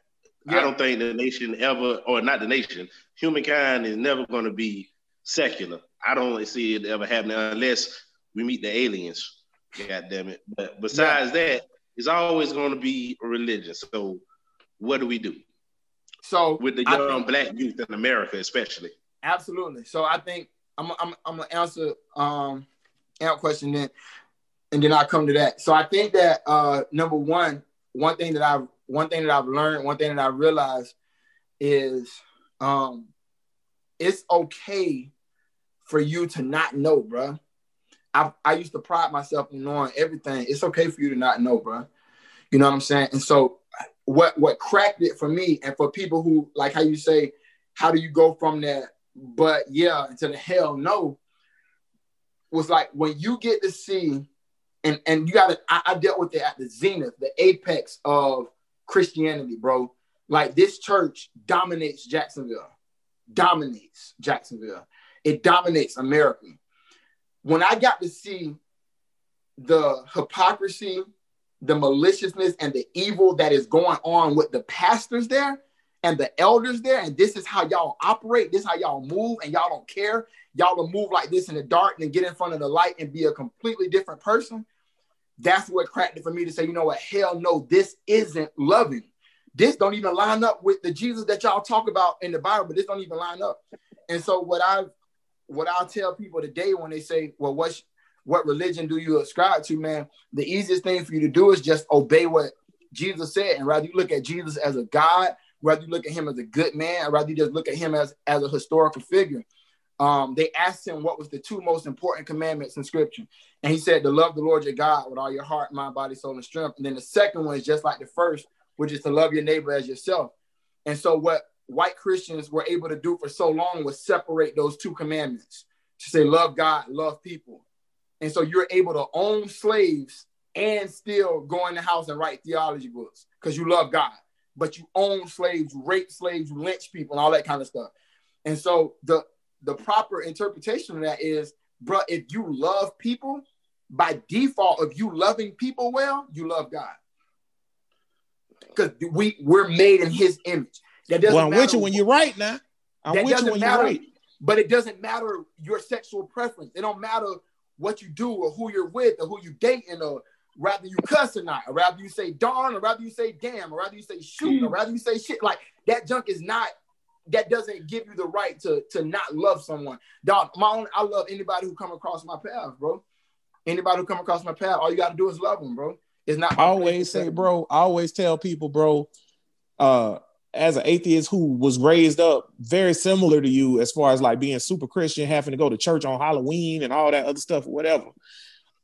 I don't think the nation ever, or not the nation, humankind is never going to be secular. I don't see it ever happening unless we meet the aliens. God damn it! But besides that, it's always going to be a religion. So, what do we do so with the young think- black youth in America, especially? Absolutely. So I think I'm I'm I'm gonna answer um Amp question then, and then I'll come to that. So I think that uh number one, one thing that I've one thing that I've learned, one thing that I realized is um it's okay for you to not know, bruh. I, I used to pride myself in knowing everything. It's okay for you to not know, bruh. You know what I'm saying? And so what what cracked it for me and for people who like how you say, how do you go from that but yeah to the hell no was like when you get to see and and you gotta I, I dealt with it at the zenith the apex of christianity bro like this church dominates jacksonville dominates jacksonville it dominates america when i got to see the hypocrisy the maliciousness and the evil that is going on with the pastors there and the elders there, and this is how y'all operate, this is how y'all move, and y'all don't care. Y'all will move like this in the dark and get in front of the light and be a completely different person. That's what cracked it for me to say, you know what, hell no, this isn't loving. This don't even line up with the Jesus that y'all talk about in the Bible, but this don't even line up. And so what I what I'll tell people today when they say, well, what's what religion do you ascribe to, man? The easiest thing for you to do is just obey what Jesus said. And rather you look at Jesus as a God rather you look at him as a good man or whether you just look at him as, as a historical figure. Um, they asked him what was the two most important commandments in scripture. And he said to love the Lord your God with all your heart, mind, body, soul, and strength. And then the second one is just like the first, which is to love your neighbor as yourself. And so what white Christians were able to do for so long was separate those two commandments to say love God, love people. And so you're able to own slaves and still go in the house and write theology books because you love God. But you own slaves, you rape slaves, you lynch people, and all that kind of stuff. And so the the proper interpretation of that is, bro, if you love people, by default of you loving people well, you love God. Because we we're made in His image. That doesn't Well, I'm with you when you're right now. I'm that with you doesn't when you're right. but it doesn't matter your sexual preference. It don't matter what you do or who you're with or who you dating or rather you cuss or not, or rather you say darn, or rather you say damn, or rather you say shoot, or rather you say shit. Like that junk is not. That doesn't give you the right to to not love someone. Dog, my own. I love anybody who come across my path, bro. Anybody who come across my path, all you got to do is love them, bro. It's not. I always say, bro, I always tell people, bro, uh, as an atheist who was raised up very similar to you as far as like being super Christian, having to go to church on Halloween and all that other stuff, whatever.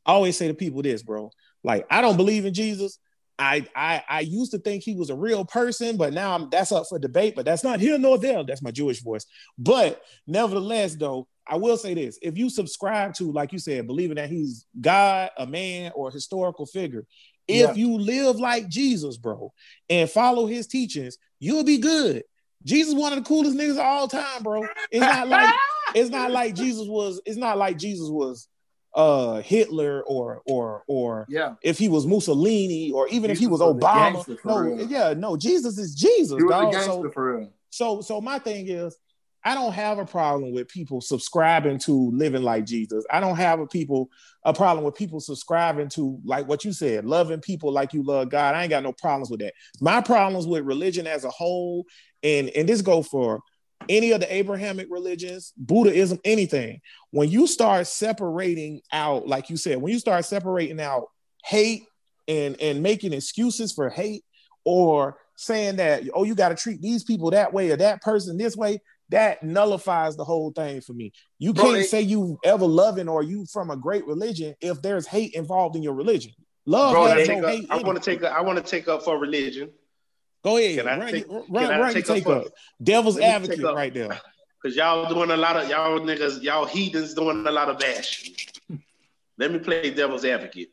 I always say to people this, bro. Like, I don't believe in Jesus. I I I used to think he was a real person, but now I'm that's up for debate, but that's not here nor there. That's my Jewish voice. But nevertheless, though, I will say this: if you subscribe to, like you said, believing that he's God, a man, or a historical figure, if Yeah. you live like Jesus, bro, and follow his teachings, you'll be good. Jesus one of the coolest niggas of all time, bro. It's not like *laughs* it's not like Jesus was, it's not like Jesus was uh Hitler or or or Yeah, if he was Mussolini or even if he was was Obama. No, real. yeah, no, Jesus is Jesus, he was dog. a gangster So for real. so so my thing is I don't have a problem with people subscribing to living like Jesus. I don't have a people a problem with people subscribing to like what you said, loving people like you love God. I ain't got no problems with that. My problems with religion as a whole, and and this go for any of the Abrahamic religions, Buddhism, anything. When you start separating out, like you said, when you start separating out hate and and making excuses for hate or saying that oh you got to treat these people that way or that person this way that nullifies the whole thing for me. You Bro, can't it- say you ever loving or you from a great religion if there's hate involved in your religion. Love Bro, Can I has take no up- hate I want to take. a- I want to take up for religion. Go ahead Can I run, take- run, can run, I run take your up up for- devil's Let advocate up- right there. *laughs* Because y'all doing a lot of y'all niggas, y'all heathens doing a lot of bashing. Let me play devil's advocate.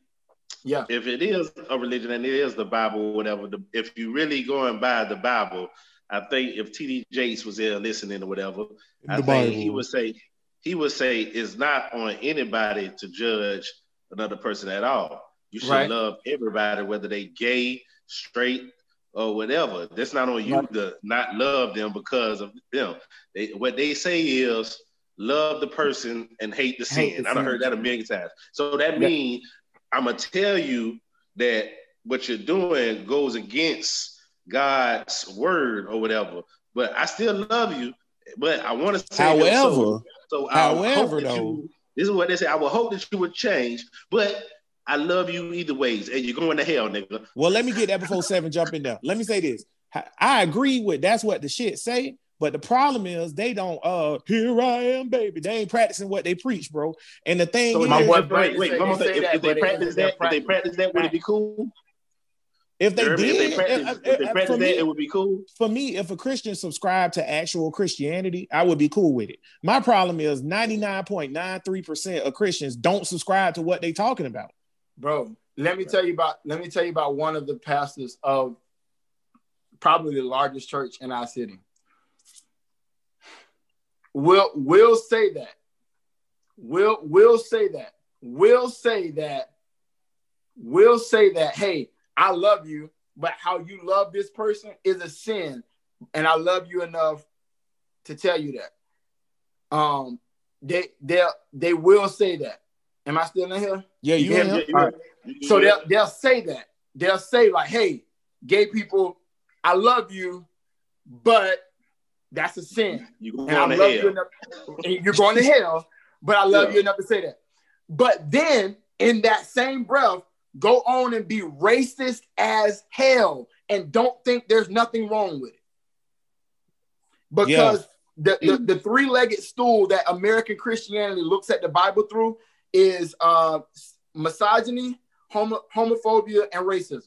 Yeah, If it is a religion and it is the Bible or whatever, the, if you really going by the Bible, I think if T.D. Jakes was there listening or whatever, I think he would say he would say it's not on anybody to judge another person at all. You should Right. love everybody, whether they gay, straight, or whatever. That's not on you Right. to not love them because of them. They, what they say is love the person and hate the Hate sin. the I've heard that a million times. So that Yeah. means I'm gonna tell you that what you're doing goes against God's word or whatever. But I still love you. But I want to say, your however soul. so I however, hope that though- you, this is what they say. I will hope that you would change, but I love you either ways, and you're going to hell, nigga. Well, let me get that before *laughs* seven jump in there. Let me say this. I- I agree with that's what the shit say, but the problem is they don't uh here I am, baby. They ain't practicing what they preach, bro. And the thing So is, My if- boy if- Brandon wait, said they If, if they practice that, if they practice. practice that, would it be cool? If they You heard me? did, if they practice, uh, if they uh, for me, it would be cool. for me, if a Christian subscribed to actual Christianity, I would be cool with it. My problem is 99.93% of Christians don't subscribe to what they're talking about. bro. Let me tell you about. Let me tell you about one of the pastors of probably the largest church in our city. Will will say that. Will will say that. Will say that. Will say that. Hey, I love you, but how you love this person is a sin, and I love you enough to tell you that. Um, they they they will say that. Am I still in here? Yeah, you Yeah, in yeah, here? All right. So they'll they'll say that. They'll say like, "Hey, gay people, I love you, but that's a sin, you and going I to love you hell. enough. and you're going to hell, but I love Yeah. you enough to say that." But then, in that same breath, go on and be racist as hell, and don't think there's nothing wrong with it. because the, the, the three-legged stool that American Christianity looks at the Bible through is uh, misogyny, homo- homophobia, and racism.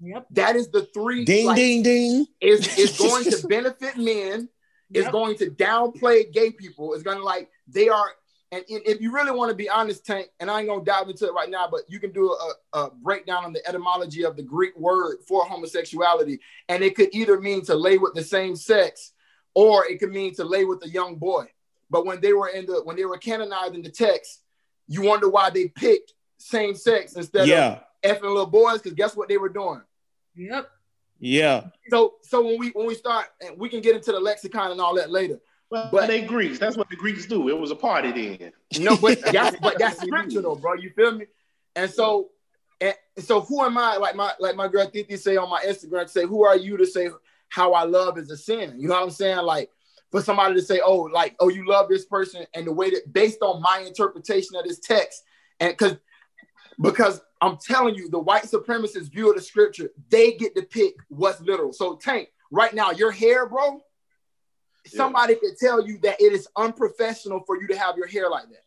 Yep. That is the three. Ding, like, ding, ding. Is is *laughs* going to benefit men. Is Yep. going to downplay gay people. It's going to like they are. And, and if you really want to be honest, Tank, and I ain't gonna dive into it right now, but you can do a, a breakdown on the etymology of the Greek word for homosexuality, and it could either mean to lay with the same sex, or it could mean to lay with a young boy. But when they were in the when they were canonized in the text, you wonder why they picked same sex instead Yeah, of effing little boys, because guess what they were doing. Yep. yeah. So so when we when we start, and we can get into the lexicon and all that later. Well, But- they Greeks. That's what the Greeks do. It was a party then. *laughs* No, but *laughs* that's but that's scripture though, bro. You feel me? And so and so who am I? Like my like my girl Titi say on my Instagram, say, who are you to say how I love is a sin? You know what I'm saying? Like for somebody to say, oh, like, oh, you love this person, and the way that based on my interpretation of this text, and because because I'm telling you, the white supremacist view of the scripture, they get to pick what's literal. So Tank, right now, your hair, bro, somebody could tell you that it is unprofessional for you to have your hair like that.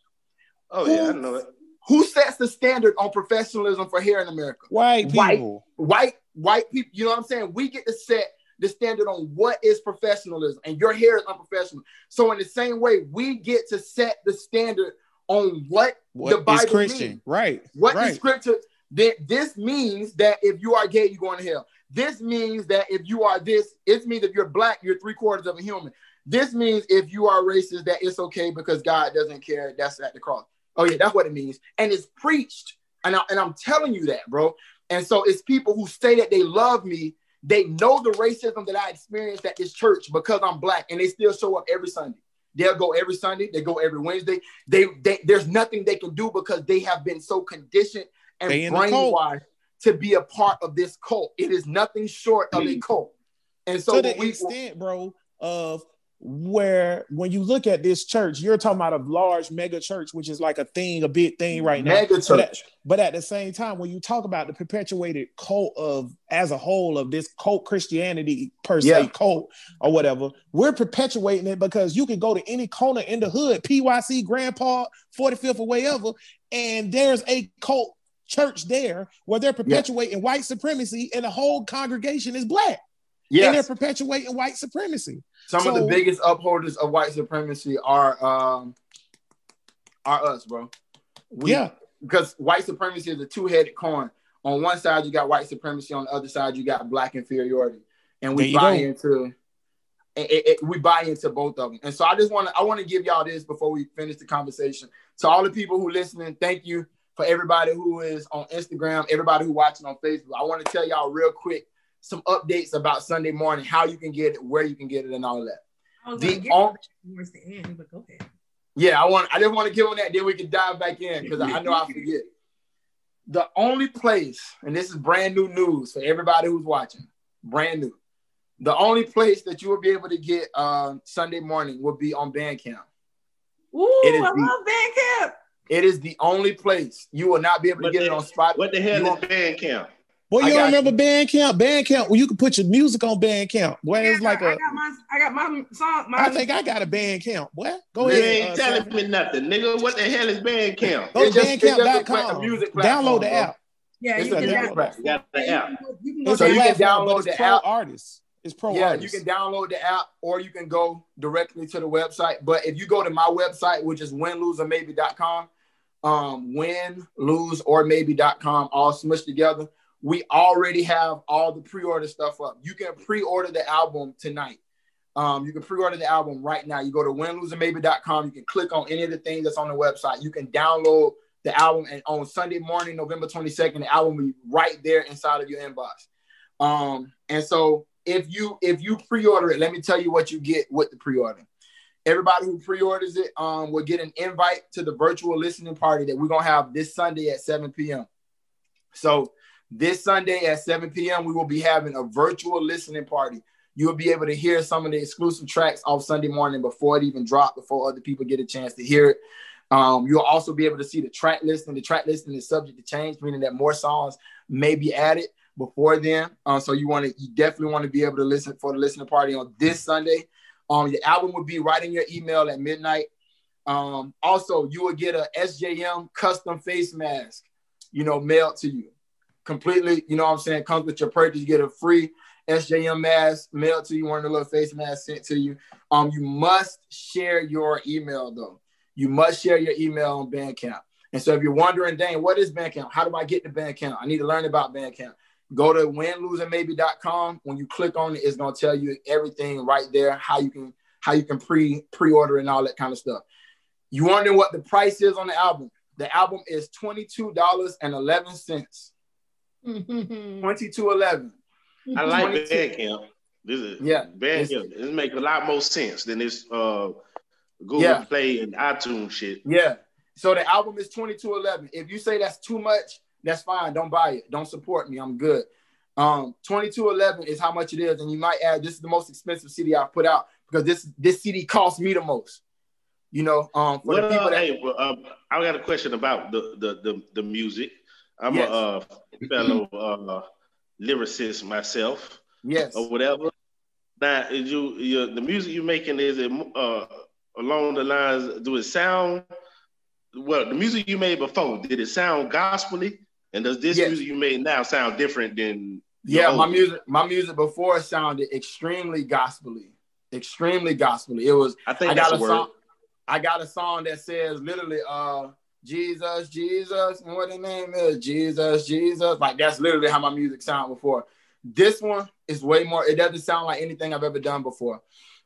Oh yeah, I know it. Who sets the standard on professionalism for hair in America? White White. people. White, white people. You know what I'm saying? We get to set the standard on what is professionalism, and your hair is unprofessional. So in the same way, we get to set the standard on what, What the is Bible Christian? means. Right. What right. the scripture that this means that if you are gay, you're going to hell. This means that if you are this, it means if you're black, you're three quarters of a human. This means if you are racist, that it's okay because God doesn't care. That's at the cross. Oh yeah, that's what it means, and it's preached. And, I, and I'm telling you that, bro. And so it's people who say that they love me. They know the racism that I experienced at this church because I'm black, and they still show up every Sunday. They'll go every Sunday. They go every Wednesday. They, they there's nothing they can do because they have been so conditioned and They in the cult. brainwashed to be a part of this cult. It is nothing short of a mm. cult. And so to the we, extent, bro, of where when you look at this church, you're talking about a large mega church, which is like a thing, a big thing right now. mega But at, but at the same time, when you talk about the perpetuated cult of as a whole of this cult Christianity per se Yeah. cult or whatever, we're perpetuating it because you can go to any corner in the hood, PYC, Grandpa, 45th, or wherever, and there's a cult church there where they're perpetuating white supremacy and the whole congregation is black and they're perpetuating white supremacy. Some of the biggest upholders of white supremacy are um are us, bro. We- yeah, because white supremacy is a two-headed coin. On one side, you got white supremacy. On the other side, you got black inferiority, and we buy go. into. It, it- it- we buy into both of them, and so I just want to I want to give y'all this before we finish the conversation. To all the people who listening, thank you for everybody who is on Instagram, everybody who watching on Facebook. I want to tell y'all real quick some updates about Sunday morning, how you can get it, where you can get it, and all that. I was The gonna get on- towards the end, but go ahead. Yeah, I want. I just want to give on that. Then we can dive back in because I know I forget. The only place, and this is brand new news for everybody who's watching, brand new. The only place that you will be able to get um, Sunday morning will be on Bandcamp. Ooh, It is I the- love Bandcamp. It is the only place you will not be able to What get the- it on Spotify. What the hell You is won't- Bandcamp? Boy, I you don't got remember Bandcamp? Bandcamp, well, you can put your music on Bandcamp. Boy, it's like I a. got my I got my song. My, I think I got a Bandcamp. Boy, go You ahead. ain't uh, telling Sam. me nothing, nigga. What the hell is Bandcamp? Go It's to just- just a bandcamp.com. music platform, Download the app. yeah, It's you a can music download. platform. You got the app. you can, you can So you can but download the app. artists. It's pro yeah, artists. you can download the app or you can go directly to the website. But if you go to my website, which is winloseormaybe.com, um, win, lose, or maybe.com, all smushed together, we already have all the pre-order stuff up. You can pre-order the album tonight. Um, you can pre-order the album right now. You go to winloseormaybe.com. You can click on any of the things that's on the website. You can download the album, and on Sunday morning, November 22nd, the album will be right there inside of your inbox. Um, and so if you if you pre-order it, let me tell you what you get with the pre-order. Everybody who pre-orders it um, will get an invite to the virtual listening party that we're gonna have this Sunday at 7 p.m. So this Sunday at 7 p.m. we will be having a virtual listening party. You'll be able to hear some of the exclusive tracks off Sunday morning before it even dropped, before other people get a chance to hear it. Um, you'll also be able to see the track listing. The track listing is subject to change, meaning that more songs may be added before then. Um, so you want to, you definitely want to be able to listen for the listening party on this Sunday. Um, the album will be right in your email at midnight. Um, also, you will get a SJM custom face mask, you know, mailed to you completely. You know what I'm saying? Comes with your purchase. You get a free SJM mask mailed to you, one of the little face masks sent to you. Um, you must share your email though. You must share your email on Bandcamp. And so if you're wondering, dang, what is Bandcamp? How do I get to Bandcamp? I need to learn about Bandcamp. Go to winloseormaybe.com. When you click on it, it's gonna tell you everything right there, how you can how you can pre pre-order and all that kind of stuff. You wondering what the price is on the album? The album is $22.11. Twenty two eleven. I like 22. Bandcamp. This is Yeah, Bandcamp. This makes a lot more sense than this uh Google Yeah. Play and iTunes shit. Yeah. So the album is 2211. If you say that's too much, that's fine. Don't buy it. Don't support me. I'm good. Um, 2211 is how much it is. And you might add this is the most expensive CD I've put out because this this CD cost me the most. You know, um, for What, the people uh, that hey, well, uh, I got a question about the the the, the music. I'm Yes. a uh, fellow uh, lyricist myself. yes, or whatever. Now, is you your, the music you're making is it uh, along the lines? Do it sound well? The music you made before did it sound gospelly? And does this Yes. music you made now sound different than? yeah. My music, my music before sounded extremely gospelly, extremely gospelly. It was I think I got a a word. song. I got a song that says literally, uh, Jesus, Jesus, and what the name is, Jesus, Jesus. Like that's literally how my music sounded before. This one is way more. It doesn't sound like anything I've ever done before.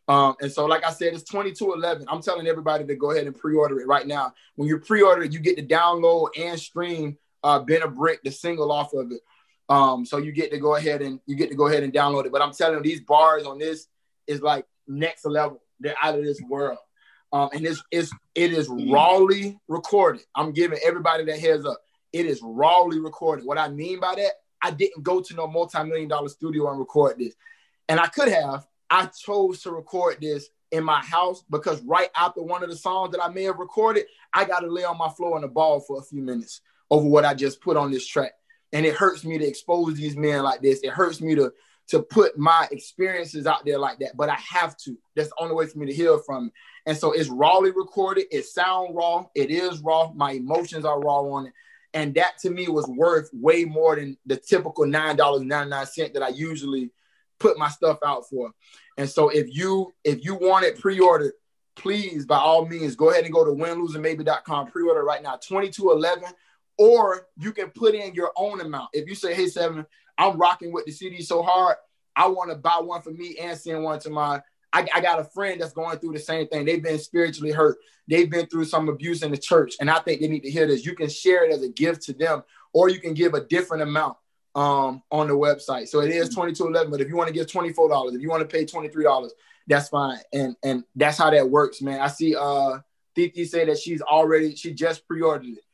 Um, and so, like I said, it's 2211. I'm telling everybody to go ahead and pre-order it right now. When you pre-order it, you get to download and stream uh Ben a Brick, the single off of it. Um, so you get to go ahead and you get to go ahead and download it. But I'm telling you, these bars on this is like next level. They're out of this world. Um, and it's, it's it is rawly recorded. I'm giving everybody that heads up. It is rawly recorded. What I mean by that, I didn't go to no multi-million dollar studio and record this. And I could have. I chose to record this in my house because right after one of the songs that I may have recorded, I got to lay on my floor in the ball for a few minutes over what I just put on this track. And it hurts me to expose these men like this. It hurts me to to put my experiences out there like that, but I have to. That's the only way for me to heal from it. And so it's rawly recorded. It sound raw. It is raw. My emotions are raw on it. And that to me was worth way more than the typical $9.99 that I usually put my stuff out for. And so if you if you want it pre-ordered, please by all means go ahead and go to winloseormaybe.com pre-order right now 2211 or you can put in your own amount. If you say, "Hey, Seven, I'm rocking with the CD so hard, I want to buy one for me and send one to my." I, I got a friend that's going through the same thing. They've been spiritually hurt. They've been through some abuse in the church, and I think they need to hear this. You can share it as a gift to them, or you can give a different amount um, on the website. So it is twenty two eleven. But if you want to give twenty four dollars, if you want to pay twenty three dollars, that's fine. And and that's how that works, man. I see uh Titi say that she's already she just pre ordered it.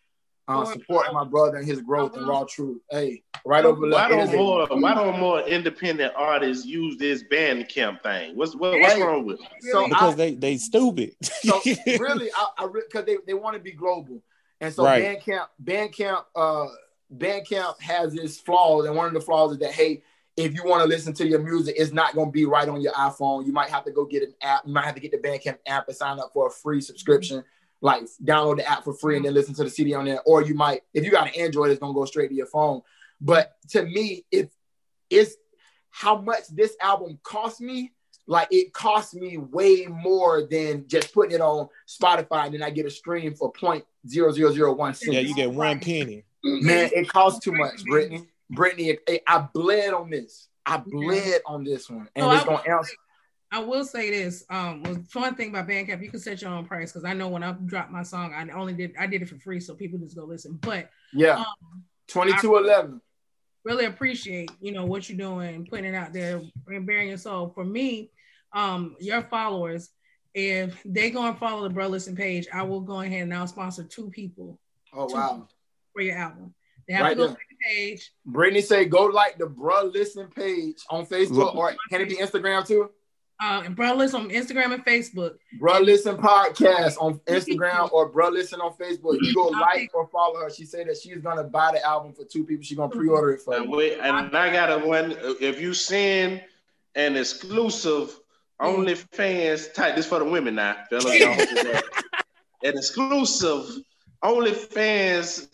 Uh, supporting my brother and his growth and raw truth. Hey, right over Why there. don't more Why don't more independent artists use this Bandcamp thing? What's what, what's Hey. wrong with it? So because I, they they stupid. so *laughs* really, I, I because they, they want to be global, and so Right. Bandcamp, Bandcamp, uh, Bandcamp has its flaws, and one of the flaws is that hey, if you want to listen to your music, it's not going to be right on your iPhone. You might have to go get an app. You might have to get the Bandcamp app and sign up for a free subscription. Like download the app for free and then listen to the CD on there. Or you might, if you got an Android, it's gonna go straight to your phone. But to me, if it's how much this album cost me, like it cost me way more than just putting it on Spotify and then I get a stream for point zero zero zero one cent. yeah, you get one penny. Man, it costs too much, Brittany. Brittany, I- I bled on this. I bled on this one, and So it's I- gonna answer. I will say this. Um, was one thing about Bandcamp, you can set your own price because I know when I dropped my song, I only did I did it for free, so people just go listen. But Yeah, um, twenty two eleven. really appreciate you know what you're doing, putting it out there and bearing your soul. For me, um, your followers, if they go and follow the Bro Listen page, I will go ahead and I'll sponsor two people Oh wow. for your album. They have Right to go there. to the page. Brittany say go like the bruh listen page on Facebook Look. or can it be Instagram too? Uh, and Bro Listen on Instagram and Facebook. Bruh listen podcast on Instagram or bruh listen on Facebook. You go like or follow her. She said that she's gonna buy the album for two people. She's gonna pre-order it for And, you. wait, and I got a one. If you send an exclusive OnlyFans type this for the women now, fellas. Y'all hope it's right. An exclusive OnlyFans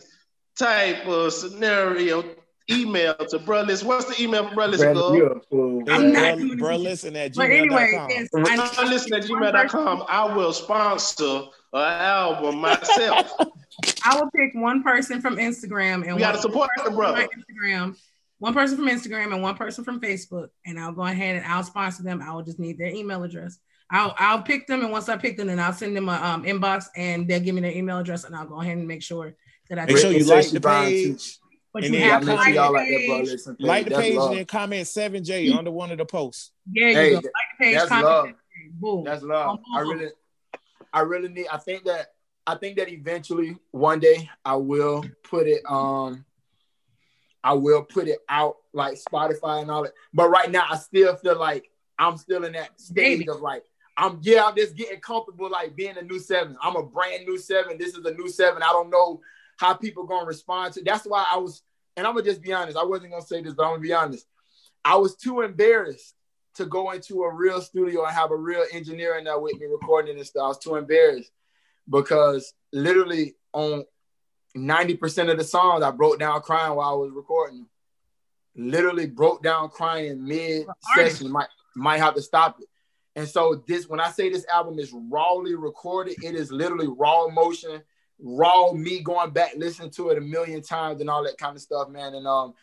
type of scenario email to brothers. What's the email for brothers? Brother, Go? you. I'm not bro, doing bro listen at But anyway, gmail.com. yes, I I, at gmail.com. I will sponsor an album myself. *laughs* I will pick one person from Instagram and We gotta one support the person from brother. Instagram, one person from Instagram and one person from Facebook, and I'll go ahead and I'll sponsor them. I will just need their email address. I'll I'll pick them, and once I pick them, then I'll send them an um, inbox, and they'll give me their email address, and I'll go ahead and make sure that I. Make sure you like the buying too. page. But and you then have Yeah, to like y'all the like that, bro. page. Listen, Like the page love. and then comment 7J under one of the posts. There you Hey, go. Like the page, that's comment, love. boom. That's love. On I really, I really need. I think that I think that eventually one day I will put it. Um, I will put it out like Spotify and all that. But right now, I still feel like I'm still in that stage Baby. of like I'm. Yeah, I'm just getting comfortable like being a new seven. I'm a brand new seven. This is a new seven. I don't know how people gonna respond to. That's why I was. And I'm gonna just be honest. I wasn't gonna say this, but I'm gonna be honest. I was too embarrassed to go into a real studio and have a real engineer in there with me recording this stuff. I was too embarrassed because literally on 90% of the songs I broke down crying while I was recording. Literally broke down crying mid session. Might might have to stop it. And so this when I say this album is rawly recorded, it is literally raw emotion, raw me going back listening to it a million times and all that kind of stuff, man. And um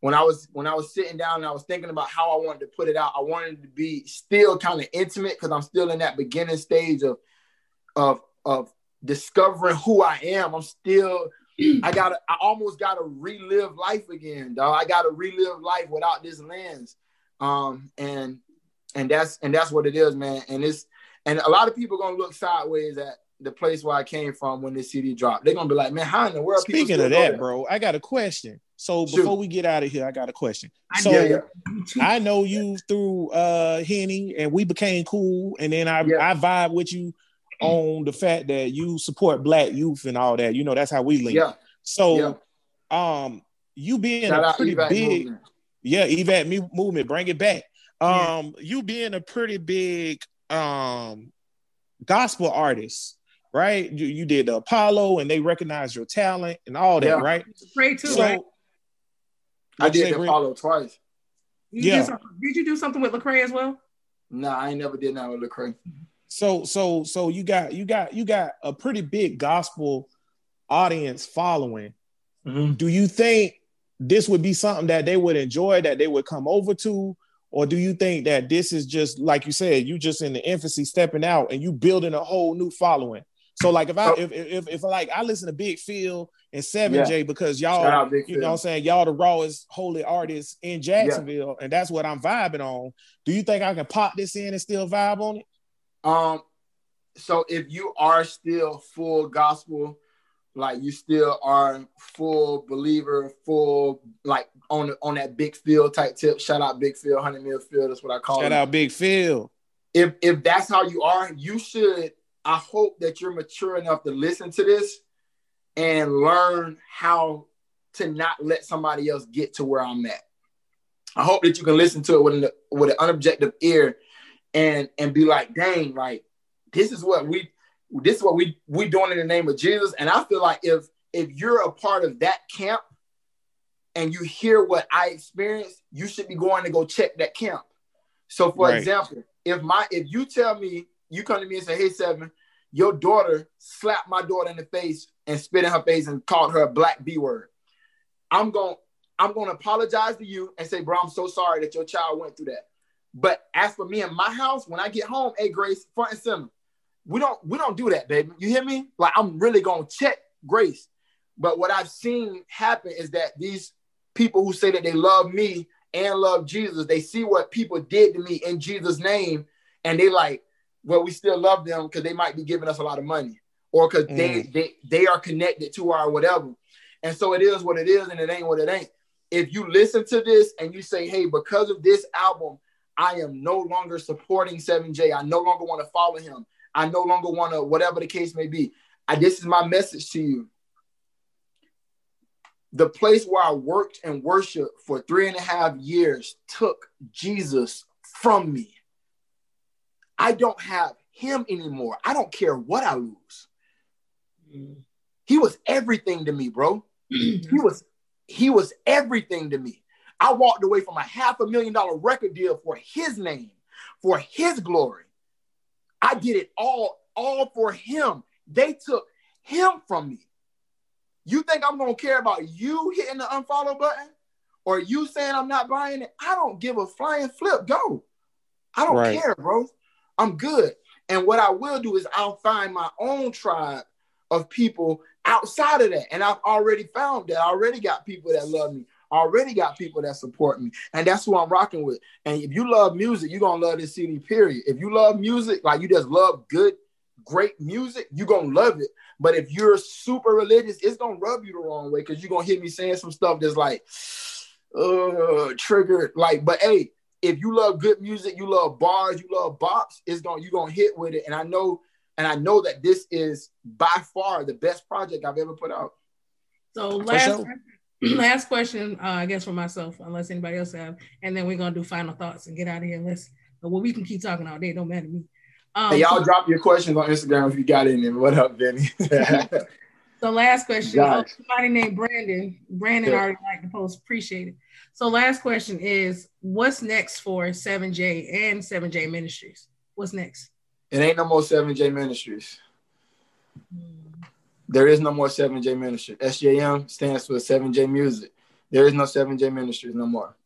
when I was when I was sitting down and I was thinking about how I wanted to put it out, I wanted to be still kind of intimate because I'm still in that beginning stage of of of discovering who I am. I'm still I gotta I almost gotta relive life again, dog. I gotta relive life without this lens. Um and and that's and that's what it is, man. And it's and a lot of people gonna look sideways at the place where I came from when this CD dropped. They're gonna be like, man, how in the world? Speaking of that, bro, I got a question. So Shoot. before we get out of here, I got a question. I So Yeah, yeah. I know you through uh Henny and we became cool, and then I Yeah. I vibe with you on the fact that you support black youth and all that. You know, that's how we link. Yeah, So um you being shout a pretty big movement. yeah, evac mu- movement, bring it back. Um, you being a pretty big um gospel artist, right? You, you did the Apollo and they recognized your talent and all that, Yeah. right? Pray too, So right? I did say, the Bree? follow twice. You Yeah. did, did you do something with Lecrae as well? Nah, I ain't never did that with Lecrae. so so so you got you got you got a pretty big gospel audience following. Mm-hmm. Do you think this would be something that they would enjoy, that they would come over to? Or do you think that this is just like you said, you just in the infancy stepping out and you building a whole new following? So like if I So- if, if if like I listen to Big Phil and Seven J because y'all you Phil. know what I'm saying y'all the rawest holy artists in Jacksonville and that's what I'm vibing on. Do you think I can pop this in and still vibe on it? Um, so if you are still full gospel, like you still are full believer, full like on on that big field type tip. Shout out Big Phil, hundred mil field. That's what I call it. Shout it. out Big Phil. If if that's how you are, you should. I hope that you're mature enough to listen to this and learn how to not let somebody else get to where I'm at. I hope that you can listen to it with an with an unobjective ear and and be like, dang, like this is what we this is what we we doing in the name of Jesus. And I feel like if if you're a part of that camp and you hear what I experienced, you should be going to go check that camp. So for Right. example, if my if you tell me you come to me and say, hey seven, your daughter slapped my daughter in the face and spit in her face and called her a black B word. I'm going I'm going to apologize to you and say, bro, I'm so sorry that your child went through that. But as for me and my house, when I get home, hey Grace, front and center, we don't we don't do that, baby. You hear me? Like I'm really gonna check Grace. But what I've seen happen is that these people who say that they love me and love Jesus, they see what people did to me in Jesus' name, and they like, well, we still love them because they might be giving us a lot of money, or because they mm. they they are connected to our whatever. And so it is what it is, and it ain't what it ain't. If you listen to this and you say, hey, because of this album, I am no longer supporting 7J. I no longer want to follow him. I no longer want to, whatever the case may be. I, this is my message to you. The place where I worked and worshiped for three and a half years took Jesus from me. I don't have him anymore. I don't care what I lose. He was everything to me, bro. Mm-hmm. he was he was everything to me. I walked away from a half a million dollar record deal for his name, for his glory. I did it all all for him. They took him from me. You think I'm gonna care about you hitting the unfollow button or you saying I'm not buying it? I don't give a flying flip. Go. I don't Right. care, bro. I'm good. And what I will do is I'll find my own tribe of people outside of that. And I've already found that. I already got people that love me. I already got people that support me. And that's who I'm rocking with. And if you love music, you're gonna love this CD, period. If you love music, like you just love good, great music, you're gonna love it. But if you're super religious, it's gonna rub you the wrong way because you're gonna hear me saying some stuff that's like uh triggered. Like, but hey, if you love good music, you love bars, you love bops, it's gonna you gonna hit with it. And I know, and I know that this is by far the best project I've ever put out. So last sure. *clears throat* last question, uh, I guess for myself, unless anybody else have, and then we're gonna do final thoughts and get out of here. Unless well, we can keep talking all day. Don't matter to me. Um, Hey, y'all so, drop your questions on Instagram if you got any. What up, Benny? So last question. Oh, somebody named Brandon. Brandon Yeah. already liked the post. Appreciate it. So last question is, what's next for Seven J and Seven J Ministries? What's next? it ain't no more 7J Ministries. There is no more 7J Ministry. SJM stands for 7J Music. There is no 7J Ministries no more.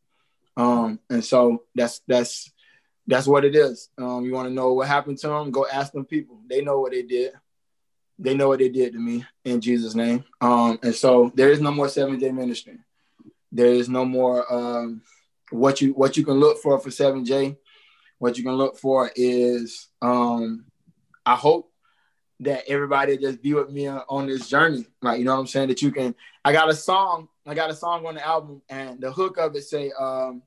Um, and so that's that's that's what it is. Um, you want to know what happened to them? Go ask them people. They know what they did. They know what they did to me in Jesus' name. Um, and so there is no more seven J Ministry. There is no more um, what you what you can look for for 7J. What you can look for is um, I hope that everybody just be with me on, this journey. Like, you know what I'm saying? That you can, I got a song, I got a song on the album, and the hook of it say, um,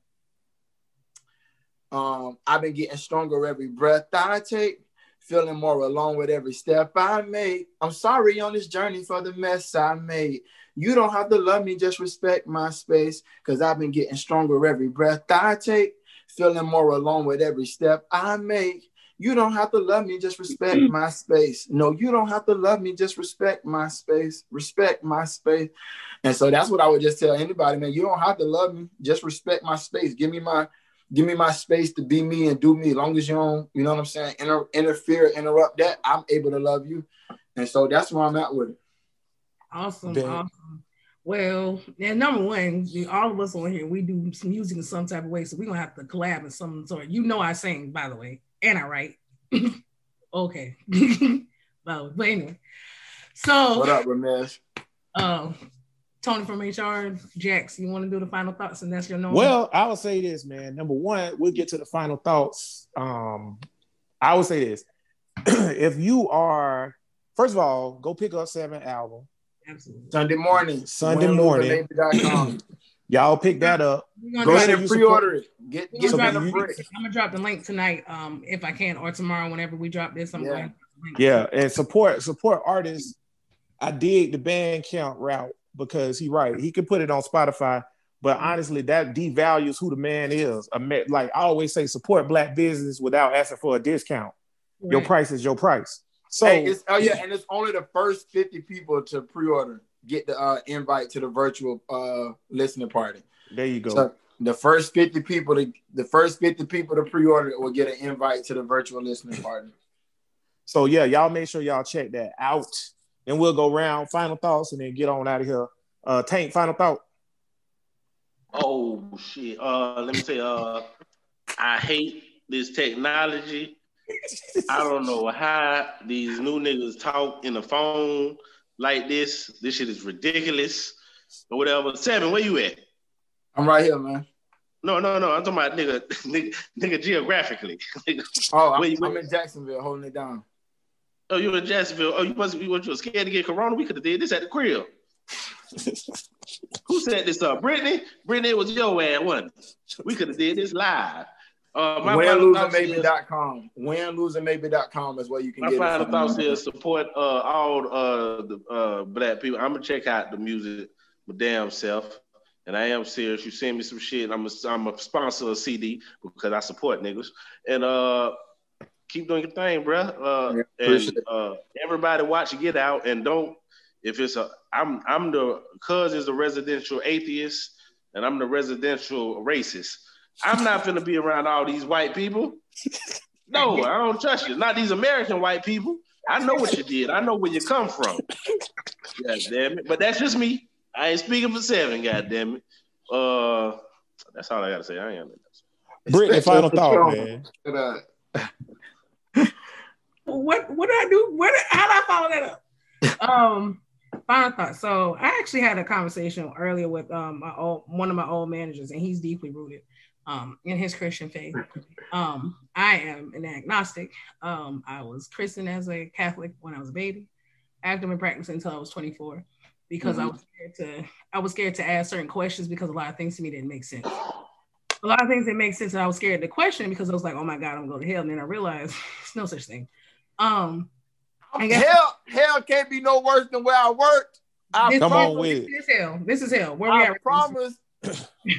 um, I've been getting stronger every breath that I take, feeling more alone with every step I make. I'm sorry on this journey for the mess I made. You don't have to love me, just respect my space. Cause I've been getting stronger every breath I take, feeling more alone with every step I make. You don't have to love me, just respect *clears throat* my space. No, you don't have to love me, just respect my space. Respect my space. And so that's what I would just tell anybody, man. You don't have to love me, just respect my space. Give me my give me my space to be me and do me. As long as you don't, you know what I'm saying, inter- interfere, interrupt that, I'm able to love you. And so that's where I'm at with it. Awesome, Ben. awesome. Well, and number one, all of us on here, we do some music in some type of way, so we're gonna have to collab in some sort. You know, I sing, by the way, and I write. *laughs* okay, *laughs* well, but anyway, so What up, Ramesh? uh, Tony from HR, Jax, you want to do the final thoughts, and that's your normal. Well, I will say this, man. Number one, we'll get to the final thoughts. Um, I would say this: *clears throat* if you are, first of all, go pick up Seven album. absolutely. Sunday morning. Sunday morning. *clears throat* Y'all pick that up. Go ahead and pre-order it. Get we're get gonna drop a the break. link- I'm gonna drop the link tonight, um, if I can, or tomorrow, whenever we drop this. I'm Yeah. going. Yeah, and support support artists. I dig the Bandcamp route because he right. He could put it on Spotify, but honestly, that devalues who the man is. Like I always say, support black business without asking for a discount. Your price is your price. So Hey, it's, oh yeah, and it's only the first 50 people to pre-order get the uh, invite to the virtual uh, listening party. there you go. So the first 50 people to the first 50 people to pre-order will get an invite to the virtual listening party. So yeah, y'all make sure y'all check that out. Then we'll go round final thoughts and then get on out of here. Uh Tank, final thought. Oh shit. Uh let me say uh I hate this technology. I don't know how these new niggas talk in the phone like this. This shit is ridiculous. Or whatever. Seven, where you at? I'm right here, man. No, no, no. I'm talking about nigga, *laughs* nigga, nigga geographically. Nigga. *laughs* Oh, I'm, Where you- I'm in Jacksonville holding it down. Oh, you in Jacksonville. Oh, you must be you were scared to get corona. We could have did this at the crib. *laughs* Who set this up? Brittany? Brittany it was your ass, wasn't it? We could have did this live. Uh, my final winloseormaybe.com. winloseormaybe.com is where you can My get final it. from thoughts is support uh, all uh, the uh, black people. I'm gonna check out the music my damn self, and I am serious. You send me some shit. I'm a, I'm a sponsor of CD because I support niggas, and uh, keep doing your thing, bro. Uh, Yeah, and uh, everybody watch Get Out, and don't if it's a I'm I'm the cuz is the residential atheist, and I'm the residential racist. I'm not gonna be around all these white people. No, I don't trust you. Not these American white people. I know what you did. I know where you come from. God damn it. But that's just me. I ain't speaking for seven, god damn it. Uh that's all I gotta say. I ain't Brittany, final thought, man. But, uh, what what did I do? Where how did I follow that up? *laughs* um, final thought. So I actually had a conversation earlier with um my old one of my old managers, and he's deeply rooted um in his Christian faith. Um, I am an agnostic. Um, I was christened as a Catholic when I was a baby. Active and practicing until I was 24 because I was scared to I was scared to ask certain questions because a lot of things to me didn't make sense. A lot of things that make sense, and I was scared to question because I was like, "Oh my God, I'm going to hell." And then I realized *laughs* there's no such thing. Um, I guess hell, hell can't be no worse than where I worked. I this, Come on promise, with. This is hell. This is hell. Where we I at? promise *laughs*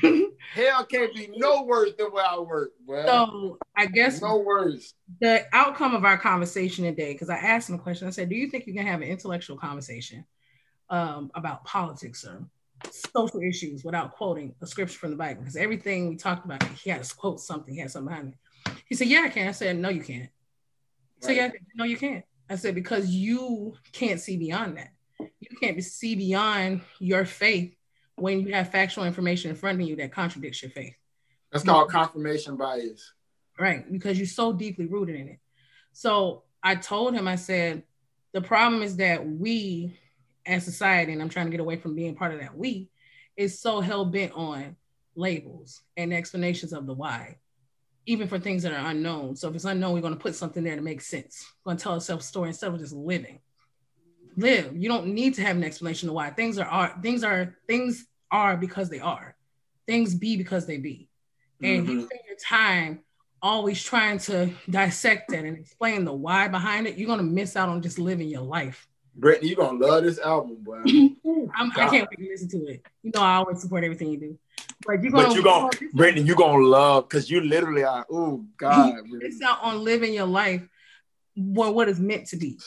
hell can't be no worse than where I work, bro. so I guess no worse. the outcome of our conversation today, because I asked him a question. I said, "Do you think you can have an intellectual conversation um, about politics or social issues without quoting a scripture from the Bible?" Because everything we talked about, he had to quote something. He had something behind it. He said, "Yeah, I can." I said, "No, you can't." So yeah, no, you can't. I said because you can't see beyond that. You can't see beyond your faith when you have factual information in front of you that contradicts your faith. That's called confirmation bias. right? Because you're so deeply rooted in it. So I told him, I said, the problem is that we as society, and I'm trying to get away from being part of that we, is so hell bent on labels and explanations of the why, even for things that are unknown. So if it's unknown, we're going to put something there to make sense. We're going to tell ourselves a story instead of just living. Live. You don't need to have an explanation of why things are, are things are things are because they are. Things be because they be. And you Mhm. spend your time always trying to dissect that and explain the why behind it, you're gonna miss out on just living your life. Brittany, you're gonna love this album, boy. *laughs* I'm, I *laughs* can't wait to listen to it. You know, I always support everything you do. But you're gonna, But you gonna, Brittany, you gonna love because you literally are. Oh God, *laughs* miss out on living your life what what is meant to be.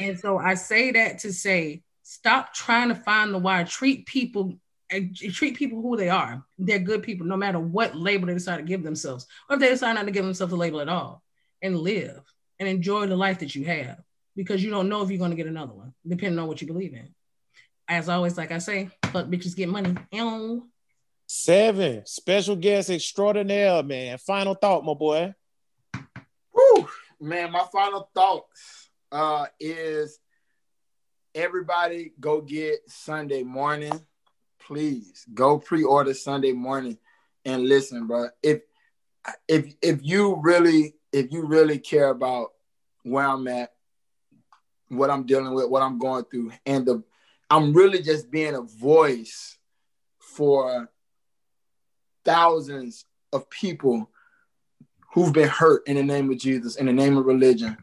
And so I say that to say, stop trying to find the why. Treat people and treat people who they are. They're good people, no matter what label they decide to give themselves, or if they decide not to give themselves a label at all, and live and enjoy the life that you have, because you don't know if you're going to get another one, depending on what you believe in. As always, like I say, fuck bitches get money. Ew. Seven, special guest extraordinaire, man. Final thought, my boy. Whew, man, my final thoughts uh, is everybody go get Sunday morning. Please go pre-order Sunday morning and listen, bro. If if if you really if you really care about where I'm at, what I'm dealing with, what I'm going through, and the I'm really just being a voice for thousands of people who've been hurt in the name of Jesus, in the name of religion.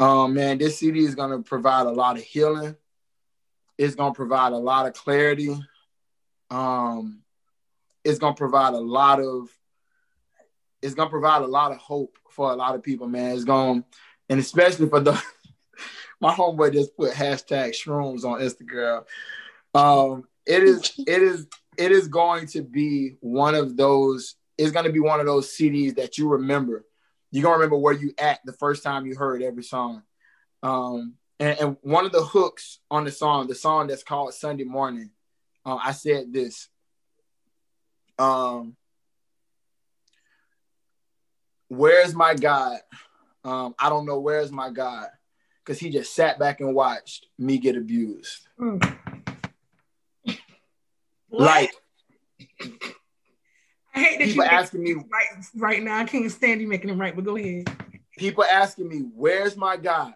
Um, man, this CD is to provide a lot of healing. It's to provide a lot of clarity. Um, it's to provide a lot of, it's to provide a lot of hope for a lot of people, man. It's gonna, and especially for the, my homeboy just put hashtag shrooms on Instagram. Um, it is, it is, it is going to be one of those it's going to be one of those CDs that you remember. You're to remember where you at the first time you heard every song. Um, and, and one of the hooks on the song, the song that's called Sunday Morning, uh, I said this. Um, where's my God? Um, I don't know where's my God because he just sat back and watched me get abused. Mm. Like I hate that people you asking me, right right now. I can't stand you making them right, but go ahead. people asking me, where's my God?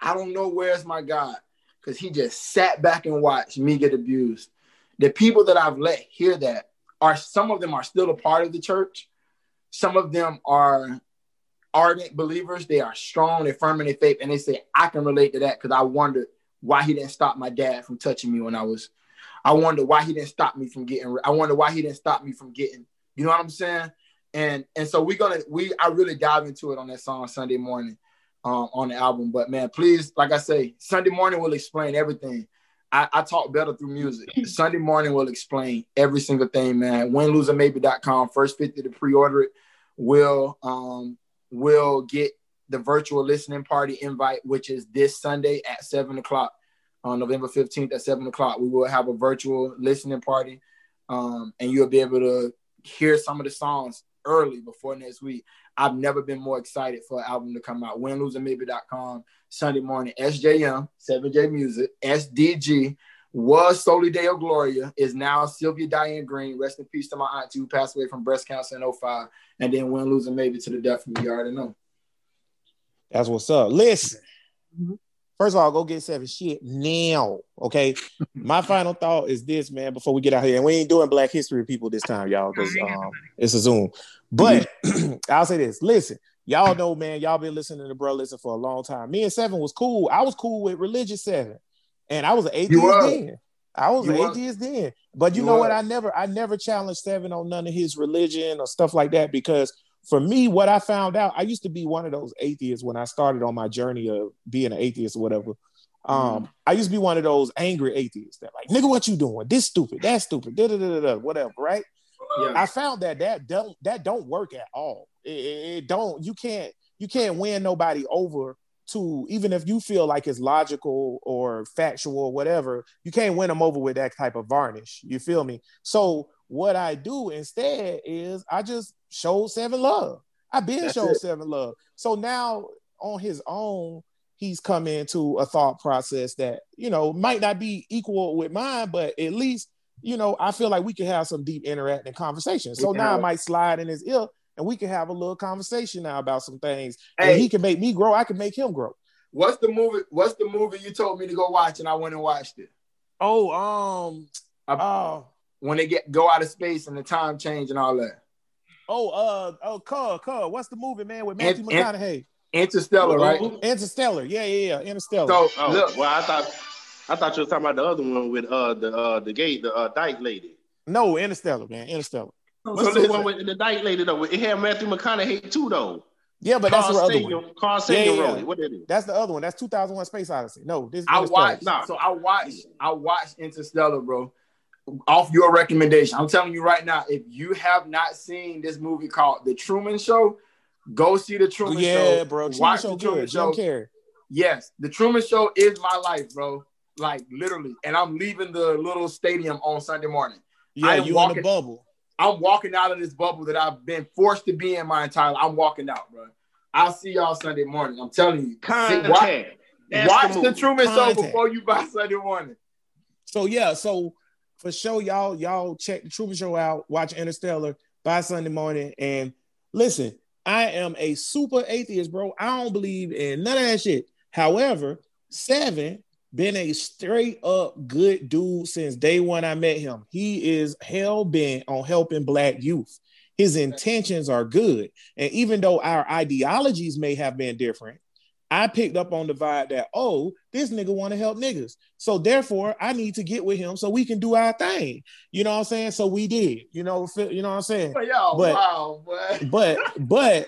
I don't know where's my God because he just sat back and watched me get abused. The people that I've let hear that are some of them are still a part of the church. Some of them are ardent believers. They are strong, they're firm in their faith, and they say, I can relate to that because I wondered why he didn't stop my dad from touching me when I was. I wonder why he didn't stop me from getting. I wonder why he didn't stop me from getting. You know what I'm saying? and and so we're gonna we I really dive into it on that song Sunday morning um, on the album. But man, please, like I say, Sunday morning will explain everything. I, I talk better through music. *laughs* Sunday morning will explain every single thing, man. winloseormaybe.com, first 50 to pre-order it will um will get the virtual listening party invite, which is this Sunday at seven o'clock on November 15th at seven o'clock. We will have a virtual listening party. Um, and you'll be able to hear some of the songs early before next week. I've never been more excited for an album to come out. winloseormaybe.com Sunday morning. SJM, 7J Music, SDG was Soli Deo Gloria, is now Sylvia Diane Green. Rest in peace to my auntie who passed away from breast cancer in 05. And then Win Losing Maybe to the death of me. You already know. That's what's up. Listen, first of all, go get seven shit now. Okay. *laughs* My final thought is this, man, before we get out here. And we ain't doing Black History people this time, y'all, because um, it's a Zoom. But *clears throat* I'll say this. Listen, y'all know, man, y'all been listening to Bro Listen for a long time. Me and Seven was cool. I was cool with religious seven. And I was an atheist then. I was You an was. atheist then. But you, You know what? I never I never challenged Seven on none of his religion or stuff like that because for me, what I found out, I used to be one of those atheists when I started on my journey of being an atheist or whatever. Um, I used to be one of those angry atheists that like, nigga, what you doing? This stupid, that stupid, da da da da, da whatever, right? Yeah. I found that that don't that don't work at all. It, it- it don't. You can't you can't win nobody over to even if you feel like it's logical or factual or whatever. You can't win them over with that type of varnish. You feel me? So what I do instead is I just show seven love. I've been That's showed it. seven love. So now on his own, he's come into a thought process that you know might not be equal with mine, but at least you know I feel like we can have some deep interacting conversations. So now I might slide in his ear and we can have a little conversation now about some things. Hey. And he can make me grow. I can make him grow. What's the movie? What's the movie you told me to go watch and I went and watched it? Oh, um, I- oh, When they get go out of space and the time change and all that. oh, uh, oh, Cub, Cub. What's the movie, man, with Matthew Ant- Ant- McConaughey? Interstellar, right? Interstellar. Yeah, yeah, yeah. Interstellar. So Oh, look, well, I thought I thought you were talking about the other one with uh the uh the gate the uh, dyke lady. no, Interstellar, man. Interstellar. What's So the one with the dyke lady though? It had Matthew McConaughey too though. Yeah, but that's the other Sagan, one. Carl Sagan Yeah, yeah, yeah. What is it? That's the other one. That's 2001 Space Odyssey. No, this I watched. Nah. So I watched. I watched Interstellar, bro. Off your recommendation, I'm telling you right now. If you have not seen this movie called The Truman Show, go see The Truman Show. yeah, bro. Truman Watch Show The Truman good. Show. Jim Carrey. Yes, The Truman Show is my life, bro. Like literally, and I'm leaving the little stadium on Sunday morning. Yeah, I am you in walking- the bubble. I'm walking out of this bubble that I've been forced to be in my entire life. I'm walking out, bro. I'll see y'all Sunday morning. I'm telling you. Contact. See, watch watch the, movie. Truman Show before you buy Sunday morning. So yeah, so for sure, y'all, y'all check the Truman Show out, watch Interstellar by Sunday morning, and listen. I am a super atheist, bro. I don't believe in none of that shit. However, Seven been a straight up good dude since day one I met him. He is hell bent on helping black youth. His intentions are good, and even though our ideologies may have been different, I picked up on the vibe that oh, this nigga want to help niggas. So therefore, I need to get with him so we can do our thing. You know what I'm saying? So we did. You know, you know what I'm saying? *laughs* But But- wow. *laughs* But but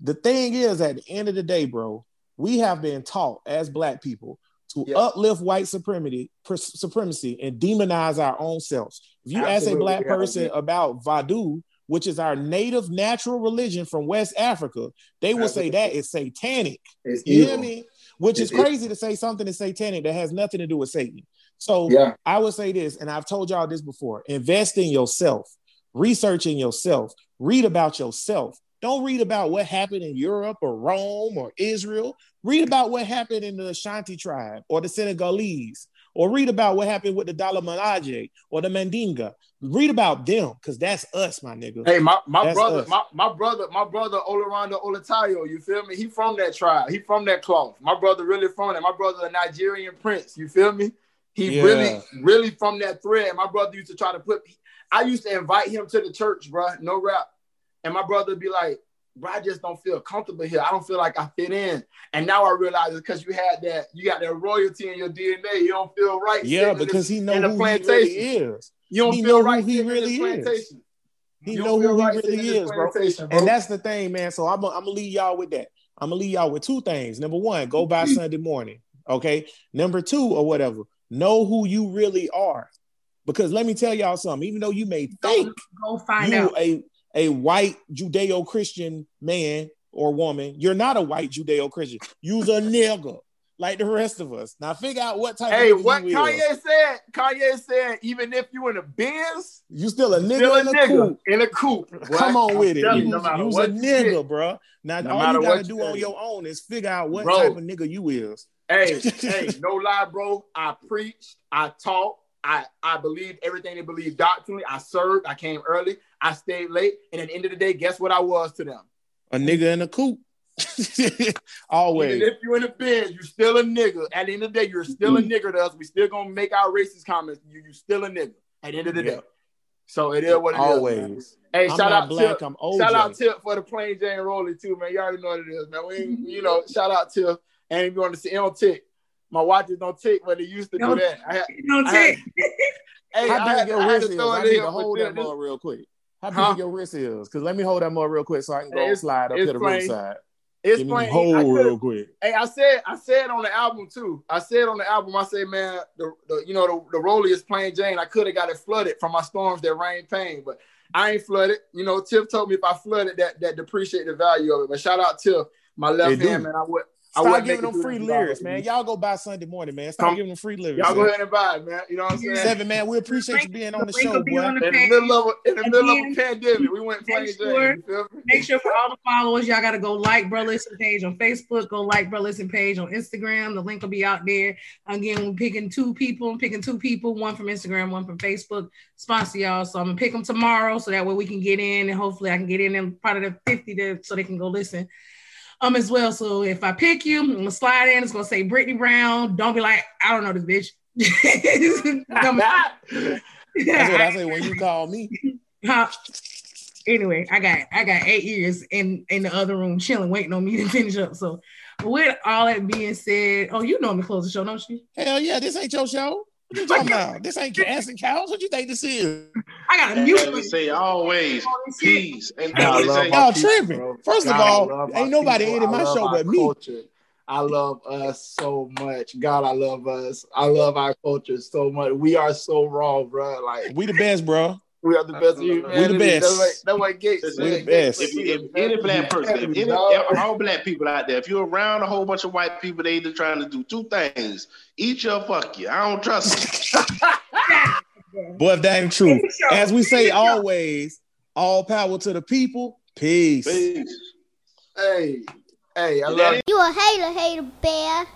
the thing is, at the end of the day, bro, we have been taught as black people to Yeah. uplift white supremacy, pr- supremacy, and demonize our own selves. If you ask a black person been. about Vadu, which is our native natural religion from West Africa, they will say that is satanic. It's You evil. hear me? Which is It is. crazy to say something is satanic that has nothing to do with Satan. So Yeah. I would say this, and I've told y'all this before invest in yourself, research in yourself, read about yourself. Don't read about what happened in Europe or Rome or Israel. Read about what happened in the Ashanti tribe or the Senegalese, or read about what happened with the Dalamanaje or the Mandinga. Read about them because that's us, my nigga. Hey, my, my That's brother, us. my, my brother, my brother Olorando Olatayo, you feel me? He from that tribe. He from that cloth. My brother really from that. My brother a Nigerian prince, you feel me? He Yeah. really, really from that thread. My brother used to try to put I used to invite him to the church, bro. No rap. And my brother would be like, bro, I just don't feel comfortable here. I don't feel like I fit in. And now I realize it's because you had that, you got that royalty in your DNA. You don't feel right. Yeah, because this- he know in the he really plantation. is. You don't he feel know who right he sitting in this really is. plantation. He You know don't feel who he really sitting in this is, bro. bro. And that's the thing, man. So I'm gonna leave y'all with that. I'm gonna leave y'all with two things. Number one, go by Sunday morning. Okay. Number two, or whatever, know who you really are. Because let me tell y'all something, even though you may think Go find you out. a, a white Judeo-Christian man or woman, you're not a white Judeo-Christian. You's a nigga, like the rest of us. Now figure out what type Hey, of what Kanye is. said? Kanye said, even if you in a Benz, You still a nigga still a in a nigga in a coupe. boy. Come on I'm with it. you, You's, no you's a nigga, bro. Now No all you gotta do you on your own is figure out what Bro. type of nigga you is. Hey, *laughs* hey, no lie, bro. I preached, I taught, I I believed everything they believed doctrinally. I served, I came early, I stayed late, and at the end of the day, guess what I was to them? A nigga in a coupe. *laughs* Always. Even if you're in a bed, you're still a nigga. At the end of the day, you're still a mm. nigga to us. We still gonna make our racist comments. You you still a nigga at the end of the Yeah. day. So it is what it is. Always. Hey, I'm shout out black, Tip. I'm OJ. Shout out Tip for the plain Jane Rolly too, man. You already know what it is, man. We you know, shout out Tip. And if you want to see, don't tick. My watches don't tick, but they used to do Don't- that. I had, Don't I take. *laughs* hey, How I big had, your I had wrist to is? throw I it need in to hold that mug real quick. How big Huh? your wrist is? Because let me hold that mug real quick so I can go It's- slide up to the plain. side. It's Give me plain. the hole I could've- real quick. Hey, I said, I said on the album too. I said on the album, I said, man, the, the you know the, the Rolly is plain Jane. I could have got it flooded from my storms that rain pain, but I ain't flooded. You know, Tiff told me if I flooded that that depreciate the value of it. But shout out Tiff, my left hand man. I would. I Start giving them free this lyrics, man. Y'all go buy Sunday morning, man. Stop Come- giving them free lyrics. Y'all go ahead and buy it, man. You know what I'm saying? Seven, man. We appreciate you being on the link show, will be boy. on the In the middle of a, in the middle of a pandemic, we went plain make sure- You? Make sure for all the followers, y'all gotta go like Bro Listen page on Facebook, go like Bro Listen page on Instagram. The link will be out there. Again, we're picking two people, I'm picking two people, one from Instagram, one from Facebook. Sponsor y'all. So I'm gonna pick them tomorrow so that way we can get in and hopefully I can get in and part of the 50 to, so they can go listen. Um as well. So if I pick you, I'm gonna slide in, it's gonna say Brittany Brown. Don't be like, I don't know this bitch. *laughs* *laughs* That's what I say when you *laughs* call me. Huh? Anyway, I got I got eight years in in the other room chilling, waiting on me to finish up. So, with all that being said, oh, you know me close the show, don't you? Hell yeah, this ain't your show. What you talking about? This ain't Cats and Cows. What you think this is? I got a mute. say always, peace. And I love say, my Y'all tripping. bro. First of God, I all, ain't nobody people. in in my show our but me. I love us so much. God, I love us. I love our culture so much. We are so raw, bro. Like We the best, bro. We are the best. We humanity. the best. That's why, that's why Gates. We the best. Gates if, said, if any black person, if any all black people out there, if you're around a whole bunch of white people, they either trying to do two things: eat you fuck you. I don't trust you. *laughs* *laughs* Boy, if that ain't true. As we say always, all power to the people. Peace. Peace. Hey, hey, I love you. You a hater, hater bear.